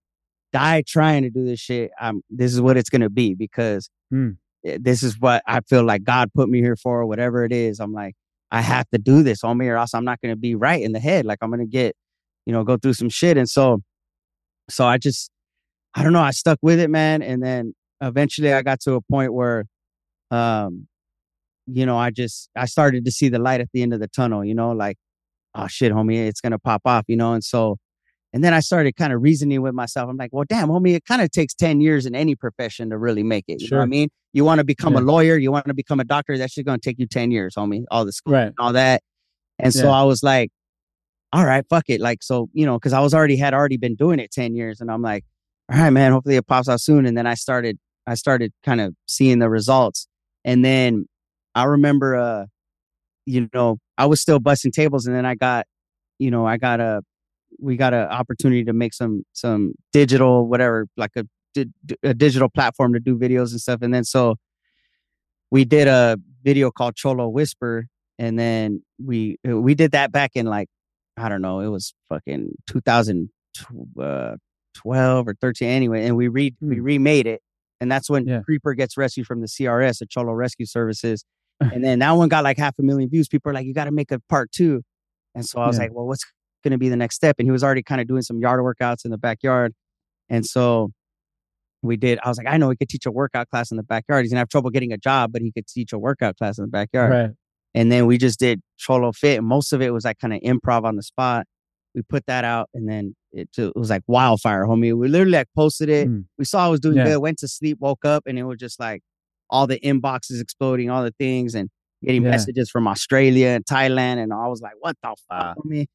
S5: Die trying to do this shit, I'm this is what it's gonna be because
S3: Mm.
S5: this is what I feel like God put me here for, whatever it is. I'm like, I have to do this, homie, or else I'm not gonna be right in the head. Like I'm gonna get, you know, go through some shit. And so, so I just, I don't know, I stuck with it, man. And then eventually I got to a point where, um, you know, I just I started to see the light at the end of the tunnel, you know, like, oh shit, homie, it's gonna pop off, you know. And so and then I started kind of reasoning with myself. I'm like, well, damn, homie, it kind of takes 10 years in any profession to really make it. You know what I mean? You want to become a lawyer, you want to become a doctor, that's just gonna take you 10 years, homie. All the school
S3: Right.
S5: and all that. And so I was like, all right, fuck it. Like, so, you know, because I was already had already been doing it 10 years. And I'm like, all right, man, hopefully it pops out soon. And then I started, I started kind of seeing the results. And then I remember uh, you know, I was still busting tables and then I got, you know, I got a we got an opportunity to make some some digital whatever, like a a digital platform to do videos and stuff. And then so we did a video called Cholo Whisper and then we we did that back in like I don't know, it was fucking 2002 tw- uh, 12 or 13 anyway. And we re we
S3: Hmm.
S5: remade it. And that's when
S3: Yeah.
S5: Creeper gets rescued from the CRS, the Cholo Rescue Services. and then that one got like half a million views. People are like, you got to make a part two. And so I was
S3: Yeah.
S5: like, well, what's going to be the next step? And he was already kind of doing some yard workouts in the backyard. And so we did. I was like, I know he could teach a workout class in the backyard. He's gonna have trouble getting a job, but he could teach a workout class in the backyard.
S3: Right.
S5: And then we just did Cholo Fit, and most of it was like kind of improv on the spot. We put that out, and then it, it was like wildfire, homie. We literally like posted it.
S3: Mm.
S5: We saw I was doing
S3: Yeah.
S5: good, went to sleep, woke up, and it was just like all the inboxes exploding, all the things, and getting
S3: Yeah.
S5: messages from Australia and Thailand, and I was like, "What the fuck, homie?"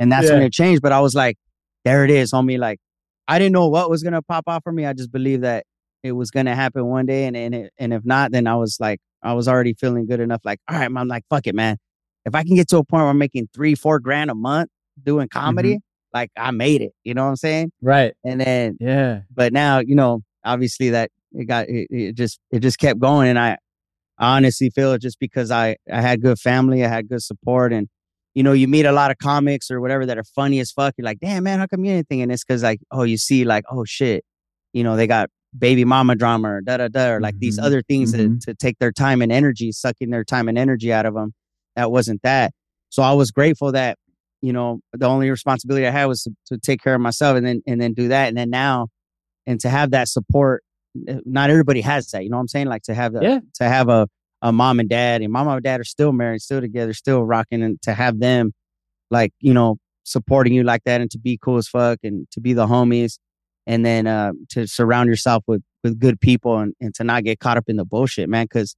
S5: And that's
S3: Yeah.
S5: when it changed. But I was like, "There it is, homie!" Like I didn't know what was gonna pop off for me. I just believed that it was gonna happen one day, and and it, and if not, then I was like, I was already feeling good enough. Like, all right, man, I'm like, fuck it, man. If I can get to a point where I'm making three, four grand a month doing mm-hmm. comedy, like I made it. You know what I'm saying?
S3: Right.
S5: And then,
S3: Yeah.
S5: but now, you know, obviously that it got it, it just it just kept going, and I, I honestly feel it just because I I had good family, I had good support, and you know, you meet a lot of comics or whatever that are funny as fuck. You're like, damn man, how come you anything? And it's because like, oh, you see, like, oh shit, you know, they got baby mama drama or da da da, or like these
S3: Mhm.
S5: other things
S3: Mhm.
S5: to, to take their time and energy, sucking their time and energy out of them. That wasn't that. So I was grateful that, you know, the only responsibility I had was to, to take care of myself and then and then do that. And then now, and to have that support, uh, not everybody has that. You know what I'm saying? Like to have the,
S3: Yeah.
S5: to have a a mom and dad, and my mom and dad are still married, still together, still rocking, and to have them, like you know, supporting you like that, and to be cool as fuck, and to be the homies, and then uh, to surround yourself with with good people, and, and to not get caught up in the bullshit, man, because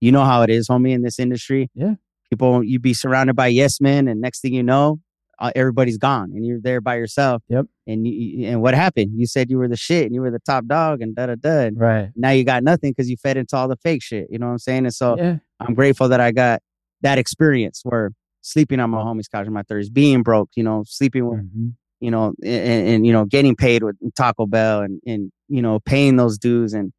S5: you know how it is, homie, in this industry.
S3: Yeah.
S5: people you be surrounded by yes men, and next thing you know, uh, everybody's gone, and you're there by yourself.
S3: Yep.
S5: And you, and what happened? You said you were the shit, and you were the top dog, and da da da.
S3: Right.
S5: now you got nothing because you fed into all the fake shit. You know what I'm saying? And so
S3: Yeah.
S5: I'm grateful that I got that experience where sleeping on my homie's couch in my 30s, being broke, you know, sleeping with,
S3: Mhm.
S5: you know, and, and you know, getting paid with Taco Bell and, and you know, paying those dues. And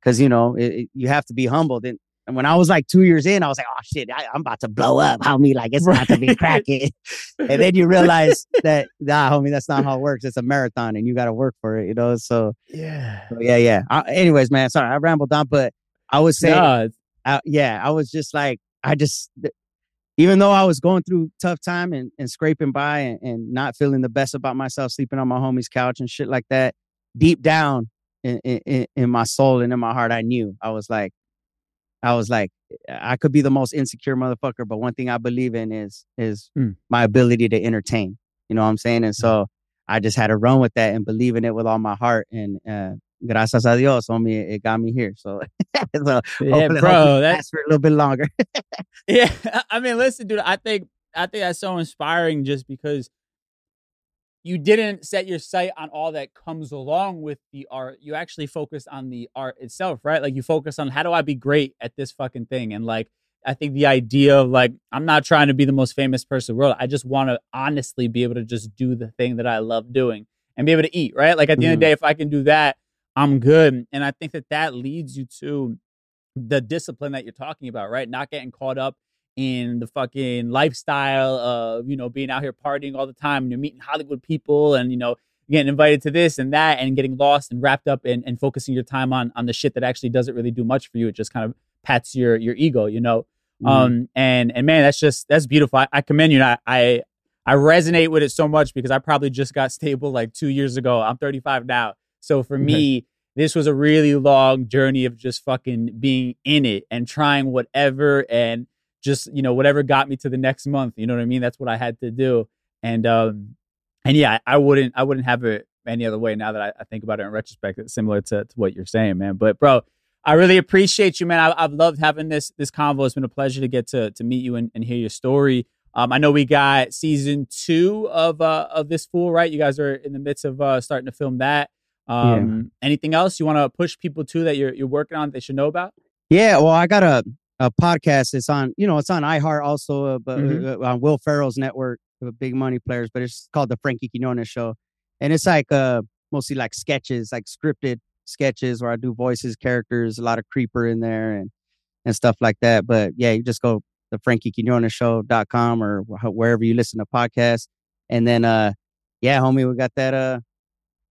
S5: because, you know, it, it- you have to be humbled. And, and when I was like two years in, I was like, oh shit, I, I'm about to blow up, homie. Like it's about to be cracking. and then you realize that, nah, homie, that's not how it works. It's a marathon and you got to work for it, you know? So,
S3: Yeah.
S5: so yeah, yeah. Uh, anyways, man, sorry, I rambled on, but I was saying,
S3: No,
S5: I, yeah, I was just like, I just, even though I was going through tough time and, and scraping by and, and not feeling the best about myself, sleeping on my homie's couch and shit like that, deep down in, in, in my soul and in my heart, I knew I was like, I was like, I could be the most insecure motherfucker, but one thing I believe in is is
S3: Mm.
S5: my ability to entertain. You know what I'm saying? And so I just had to run with that and believe in it with all my heart. And uh, gracias a Dios, homie, it got me here. So, so
S3: Yeah, bro,
S5: hopefully it
S3: that-
S5: lasts for a little bit longer.
S3: Yeah, I mean, listen, dude. I think I think that's so inspiring, just because you didn't set your sight on all that comes along with the art. You actually focused on the art itself, right? Like you focus on how do I be great at this fucking thing, and like I think the idea of like I'm not trying to be the most famous person in the world. I just want to honestly be able to just do the thing that I love doing and be able to eat, right? Like at the end of the mm-hmm. day, if I can do that, I'm good. And I think that that leads you to the discipline that you're talking about, right? Not getting caught up in the fucking lifestyle of, you know, being out here partying all the time and you're meeting Hollywood people and, you know, getting invited to this and that and getting lost and wrapped up in, and focusing your time on on the shit that actually doesn't really do much for you. It just kind of pats your your ego, you know. Um and and man, that's just that's beautiful. I, I commend you. And I, I I resonate with it so much because I probably just got stable like two years ago. I'm 35 now. So for me, this was a really long journey of just fucking being in it and trying whatever and just, you know, whatever got me to the next month. You know what I mean? That's what I had to do. And um and yeah, I, wouldn't I wouldn't have it any other way now that I, I think about it in retrospect. It's similar to, to what you're saying, man. But bro, I really appreciate you, man. I, I've loved having this this convo. It's been a pleasure to get to to meet you and, and hear your story. Um, I know we got season two of uh of this fool, right? You guys are in the midst of uh starting to film that. Um, anything else you want to push people to that you're you're working on that they should know about?
S5: Yeah, well, I got a a podcast. It's on, you know, it's on iHeart also, uh, but
S3: Mhm.
S5: uh, on Will Ferrell's network, Big Money Players. But it's called the Frankie Quinones Show, and it's like uh mostly like sketches, like scripted sketches where I do voices, characters, a lot of creeper in there, and and stuff like that. But yeah, you just go the Frankie Quinones Show.com or wherever you listen to podcasts, and then uh yeah, homie, we got that uh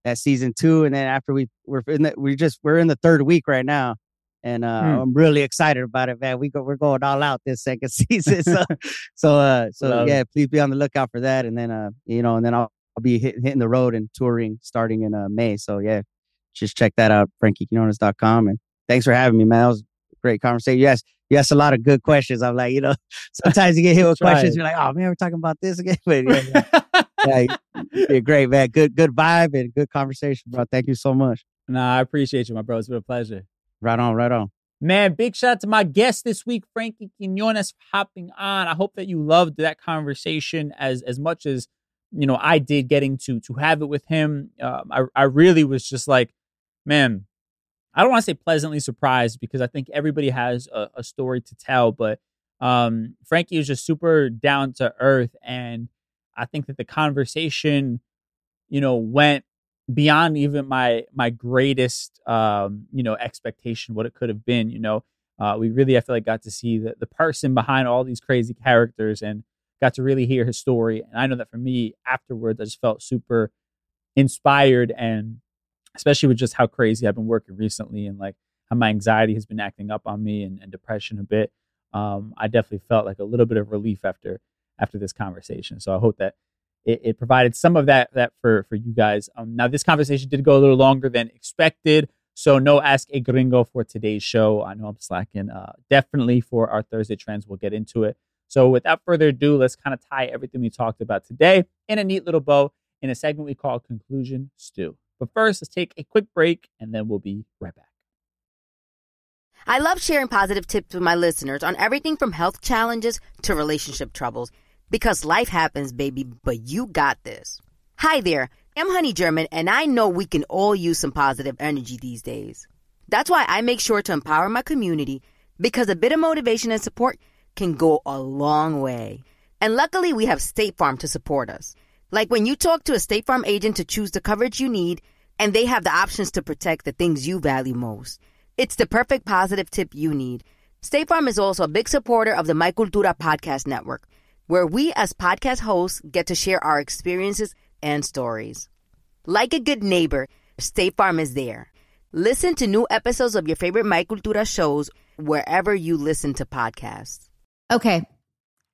S5: that season two, and then after we we're in the, we just we're in the third week right now, and uh,
S3: Hmm.
S5: I'm really excited about it, man. We go we're going all out this second season, so so uh so
S3: Love it.
S5: yeah, please be on the lookout for that, and then uh you know, and then I'll, I'll be hit, hitting the road and touring starting in uh May, so yeah, just check that out, frankiequinones.com, and thanks for having me, man. That was a great conversation. You asked you asked a lot of good questions. I'm like, you know, sometimes you get hit with questions, you're like, oh man, we're talking about this again, but yeah, yeah yeah, great, man. Good, good vibe and good conversation, bro. Thank you so much.
S3: Nah, I appreciate you, my bro. It's been a pleasure.
S5: Right on, right on.
S3: Man, big shout out to my guest this week, Frankie Quinones, for hopping on. I hope that you loved that conversation as as much as you know I did getting to to have it with him. Um, I I really was just like, man, I don't want to say pleasantly surprised because I think everybody has a, a story to tell, but um, Frankie was just super down to earth, and I think that the conversation, you know, went beyond even my my greatest um you know expectation what it could have been you know? Uh we really i feel like got to see the, the person behind all these crazy characters and got to really hear his story. And i know that for me afterwards i just felt super inspired and especially with just how crazy i've been working recently and like how my anxiety has been acting up on me and, and depression a bit um i definitely felt like a little bit of relief after after this conversation. So i hope that it, it provided some of that that for for you guys. Um, now this conversation did go a little longer than expected, so no ask a gringo for today's show. I know I'm slacking. Uh, definitely for our Thursday trends, we'll get into it. So without further ado, let's kind of tie everything we talked about today in a neat little bow in a segment we call Conclusion Stew. But first, let's take a quick break, and then we'll be right back.
S6: I love sharing positive tips with my listeners on everything from health challenges to relationship troubles because life happens, baby, but you got this. Hi there, I'm Honey German, and I know we can all use some positive energy these days. That's why I make sure to empower my community because a bit of motivation and support can go a long way. And luckily, we have State Farm to support us. Like when you talk to a State Farm agent to choose the coverage you need, and they have the options to protect the things you value most. It's the perfect positive tip you need. State Farm is also a big supporter of the My Cultura podcast network, where we as podcast hosts get to share our experiences and stories. Like a good neighbor, State Farm is there. Listen to new episodes of your favorite My Cultura shows wherever you listen to podcasts.
S7: Okay.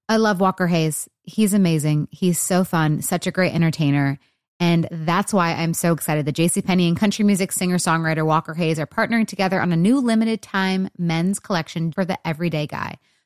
S7: I love Walker Hayes. He's amazing. He's so fun, such a great entertainer. And that's why I'm so excited that JCPenney and country music singer songwriter Walker Hayes are partnering together on a new limited time men's collection for the everyday guy.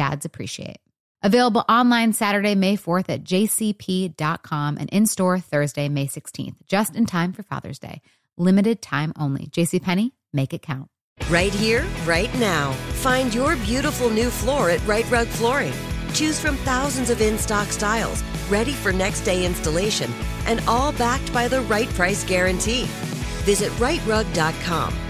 S7: dads appreciate. Available online Saturday, May 4th at jcp.com and in store Thursday, May 16th, just in time for Father's Day. Limited time only. JCPenney, make it count.
S9: Right here, right now. Find your beautiful new floor at Rite Rug Flooring. Choose from thousands of in stock styles, ready for next day installation, and all backed by the right price guarantee. Visit riterug.com.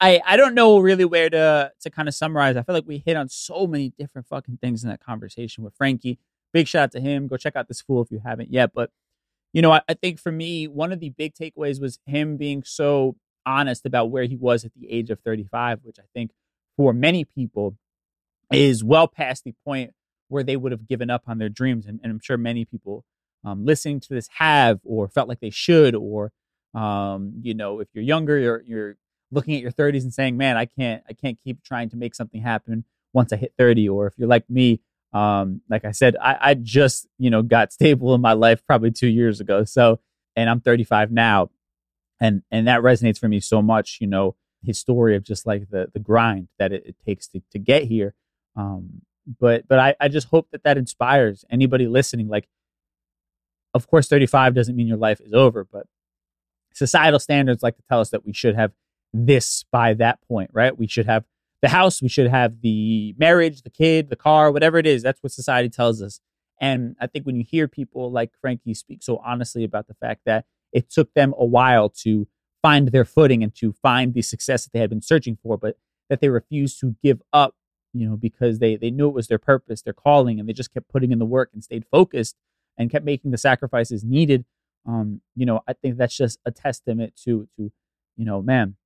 S3: I I don't know really where to to kind of summarize. I feel like we hit on so many different fucking things in that conversation with Frankie. Big shout out to him. Go check out this fool if you haven't yet. But you know, I, I think for me, one of the big takeaways was him being so honest about where he was at the age of 35, which I think for many people is well past the point where they would have given up on their dreams. And, and I'm sure many people um, listening to this have or felt like they should, or um, you know, if you're younger, you're you're looking at your 30s and saying, "Man, I can't I can't keep trying to make something happen once I hit 30." Or if you're like me, um, like I said, I, I just you know got stable in my life probably two years ago. So, and I'm 35 now. and and that resonates for me so much. You know, his story of just like the the grind that it, it takes to to get here. Um, but but I I just hope that that inspires anybody listening. Like, of course, 35 doesn't mean your life is over, but societal standards like to tell us that we should have this by that point, right? We should have the house, we should have the marriage, the kid, the car, whatever it is. That's what society tells us. And I think when you hear people like Frankie speak so honestly about the fact that it took them a while to find their footing and to find the success that they had been searching for, but that they refused to give up, you know, because they they knew it was their purpose, their calling, and they just kept putting in the work and stayed focused and kept making the sacrifices needed. Um, you know, I think that's just a testament to to, you know, man,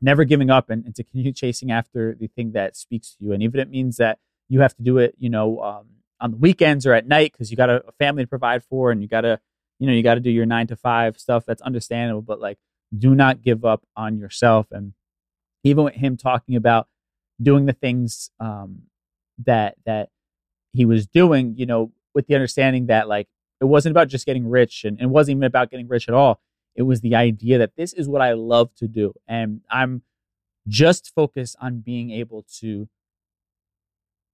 S3: never giving up and, and to continue chasing after the thing that speaks to you. And even it means that you have to do it, you know, um, on the weekends or at night because you got a, a family to provide for and you got to, you know, you got to do your nine to five stuff. That's understandable, but like, do not give up on yourself. And even with him talking about doing the things um, that that he was doing, you know, with the understanding that like it wasn't about just getting rich and it wasn't even about getting rich at all. It was the idea that this is what I love to do. And I'm just focused on being able to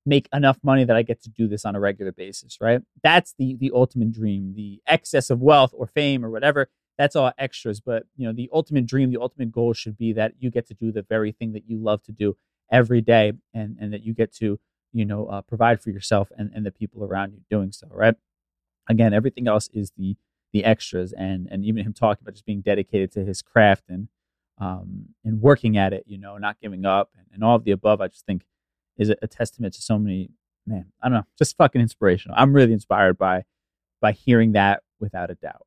S3: make enough money that I get to do this on a regular basis, right? That's the the ultimate dream. The excess of wealth or fame or whatever, that's all extras, but you know, the ultimate dream, the ultimate goal should be that you get to do the very thing that you love to do every day and and that you get to, you know, uh, provide for yourself and and the people around you doing so, right? Again, everything else is the the extras and and even him talking about just being dedicated to his craft and um and working at it, you know, not giving up and, and all of the above, I just think is a, testament to so many man, I don't know, just fucking inspirational. I'm really inspired by by hearing that without a doubt.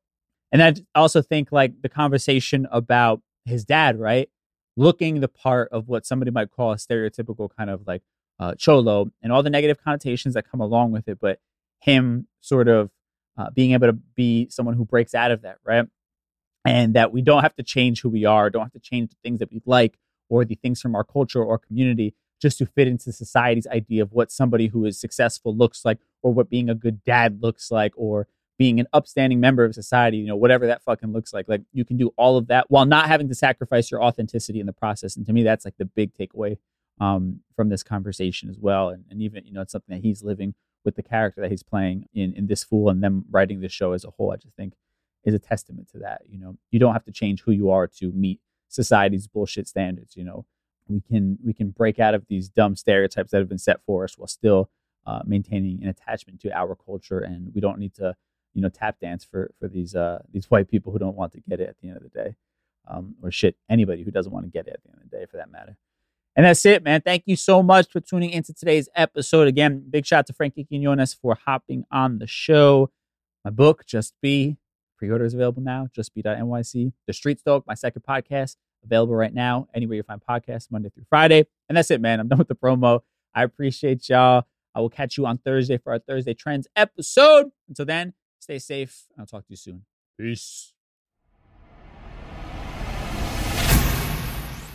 S3: And I also think like the conversation about his dad, right? Looking the part of what somebody might call a stereotypical kind of like uh, cholo and all the negative connotations that come along with it, but him sort of uh, being able to be someone who breaks out of that, right? And that we don't have to change who we are, don't have to change the things that we like or the things from our culture or community just to fit into society's idea of what somebody who is successful looks like or what being a good dad looks like or being an upstanding member of society, you know, whatever that fucking looks like. Like you can do all of that while not having to sacrifice your authenticity in the process. And to me, that's like the big takeaway um, from this conversation as well. And, and even, you know, it's something that he's living with the character that he's playing in, in this fool and them writing this show as a whole, I just think is a testament to that. You know, you don't have to change who you are to meet society's bullshit standards, you know we can we can break out of these dumb stereotypes that have been set for us while still uh, maintaining an attachment to our culture and we don't need to you know tap dance for for these uh these white people who don't want to get it at the end of the day um, or shit anybody who doesn't want to get it at the end of the day for that matter and that's it man thank you so much for tuning into today's episode again big shout out to frankie quinones for hopping on the show my book just be pre-order is available now just be.nyc the street stoke my second podcast available right now anywhere you find podcasts Monday through Friday. And that's it, man. I'm done with the promo. I appreciate y'all. I will catch you on Thursday for our Thursday Trends episode. Until then, stay safe. I'll talk to you soon. Peace.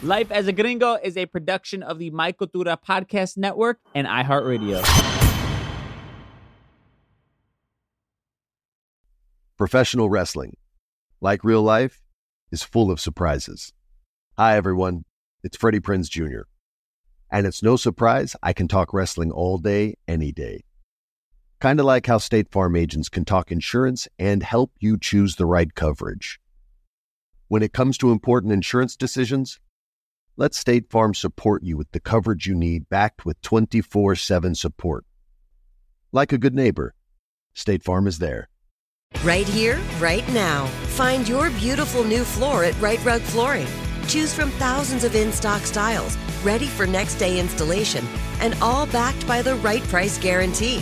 S3: Life as a Gringo is a production of the My Cultura Podcast Network and iHeartRadio.
S10: Professional wrestling, like real life, is full of surprises. Hi, everyone. It's Freddie Prinze Jr. And it's no surprise I can talk wrestling all day, any day. Kind of like how State Farm agents can talk insurance and help you choose the right coverage. When it comes to important insurance decisions, let State Farm support you with the coverage you need backed with 24 7 support. Like a good neighbor, State Farm is there.
S9: Right here, right now. Find your beautiful new floor at Rite Rug Flooring. Choose from thousands of in stock styles, ready for next day installation, and all backed by the right price guarantee.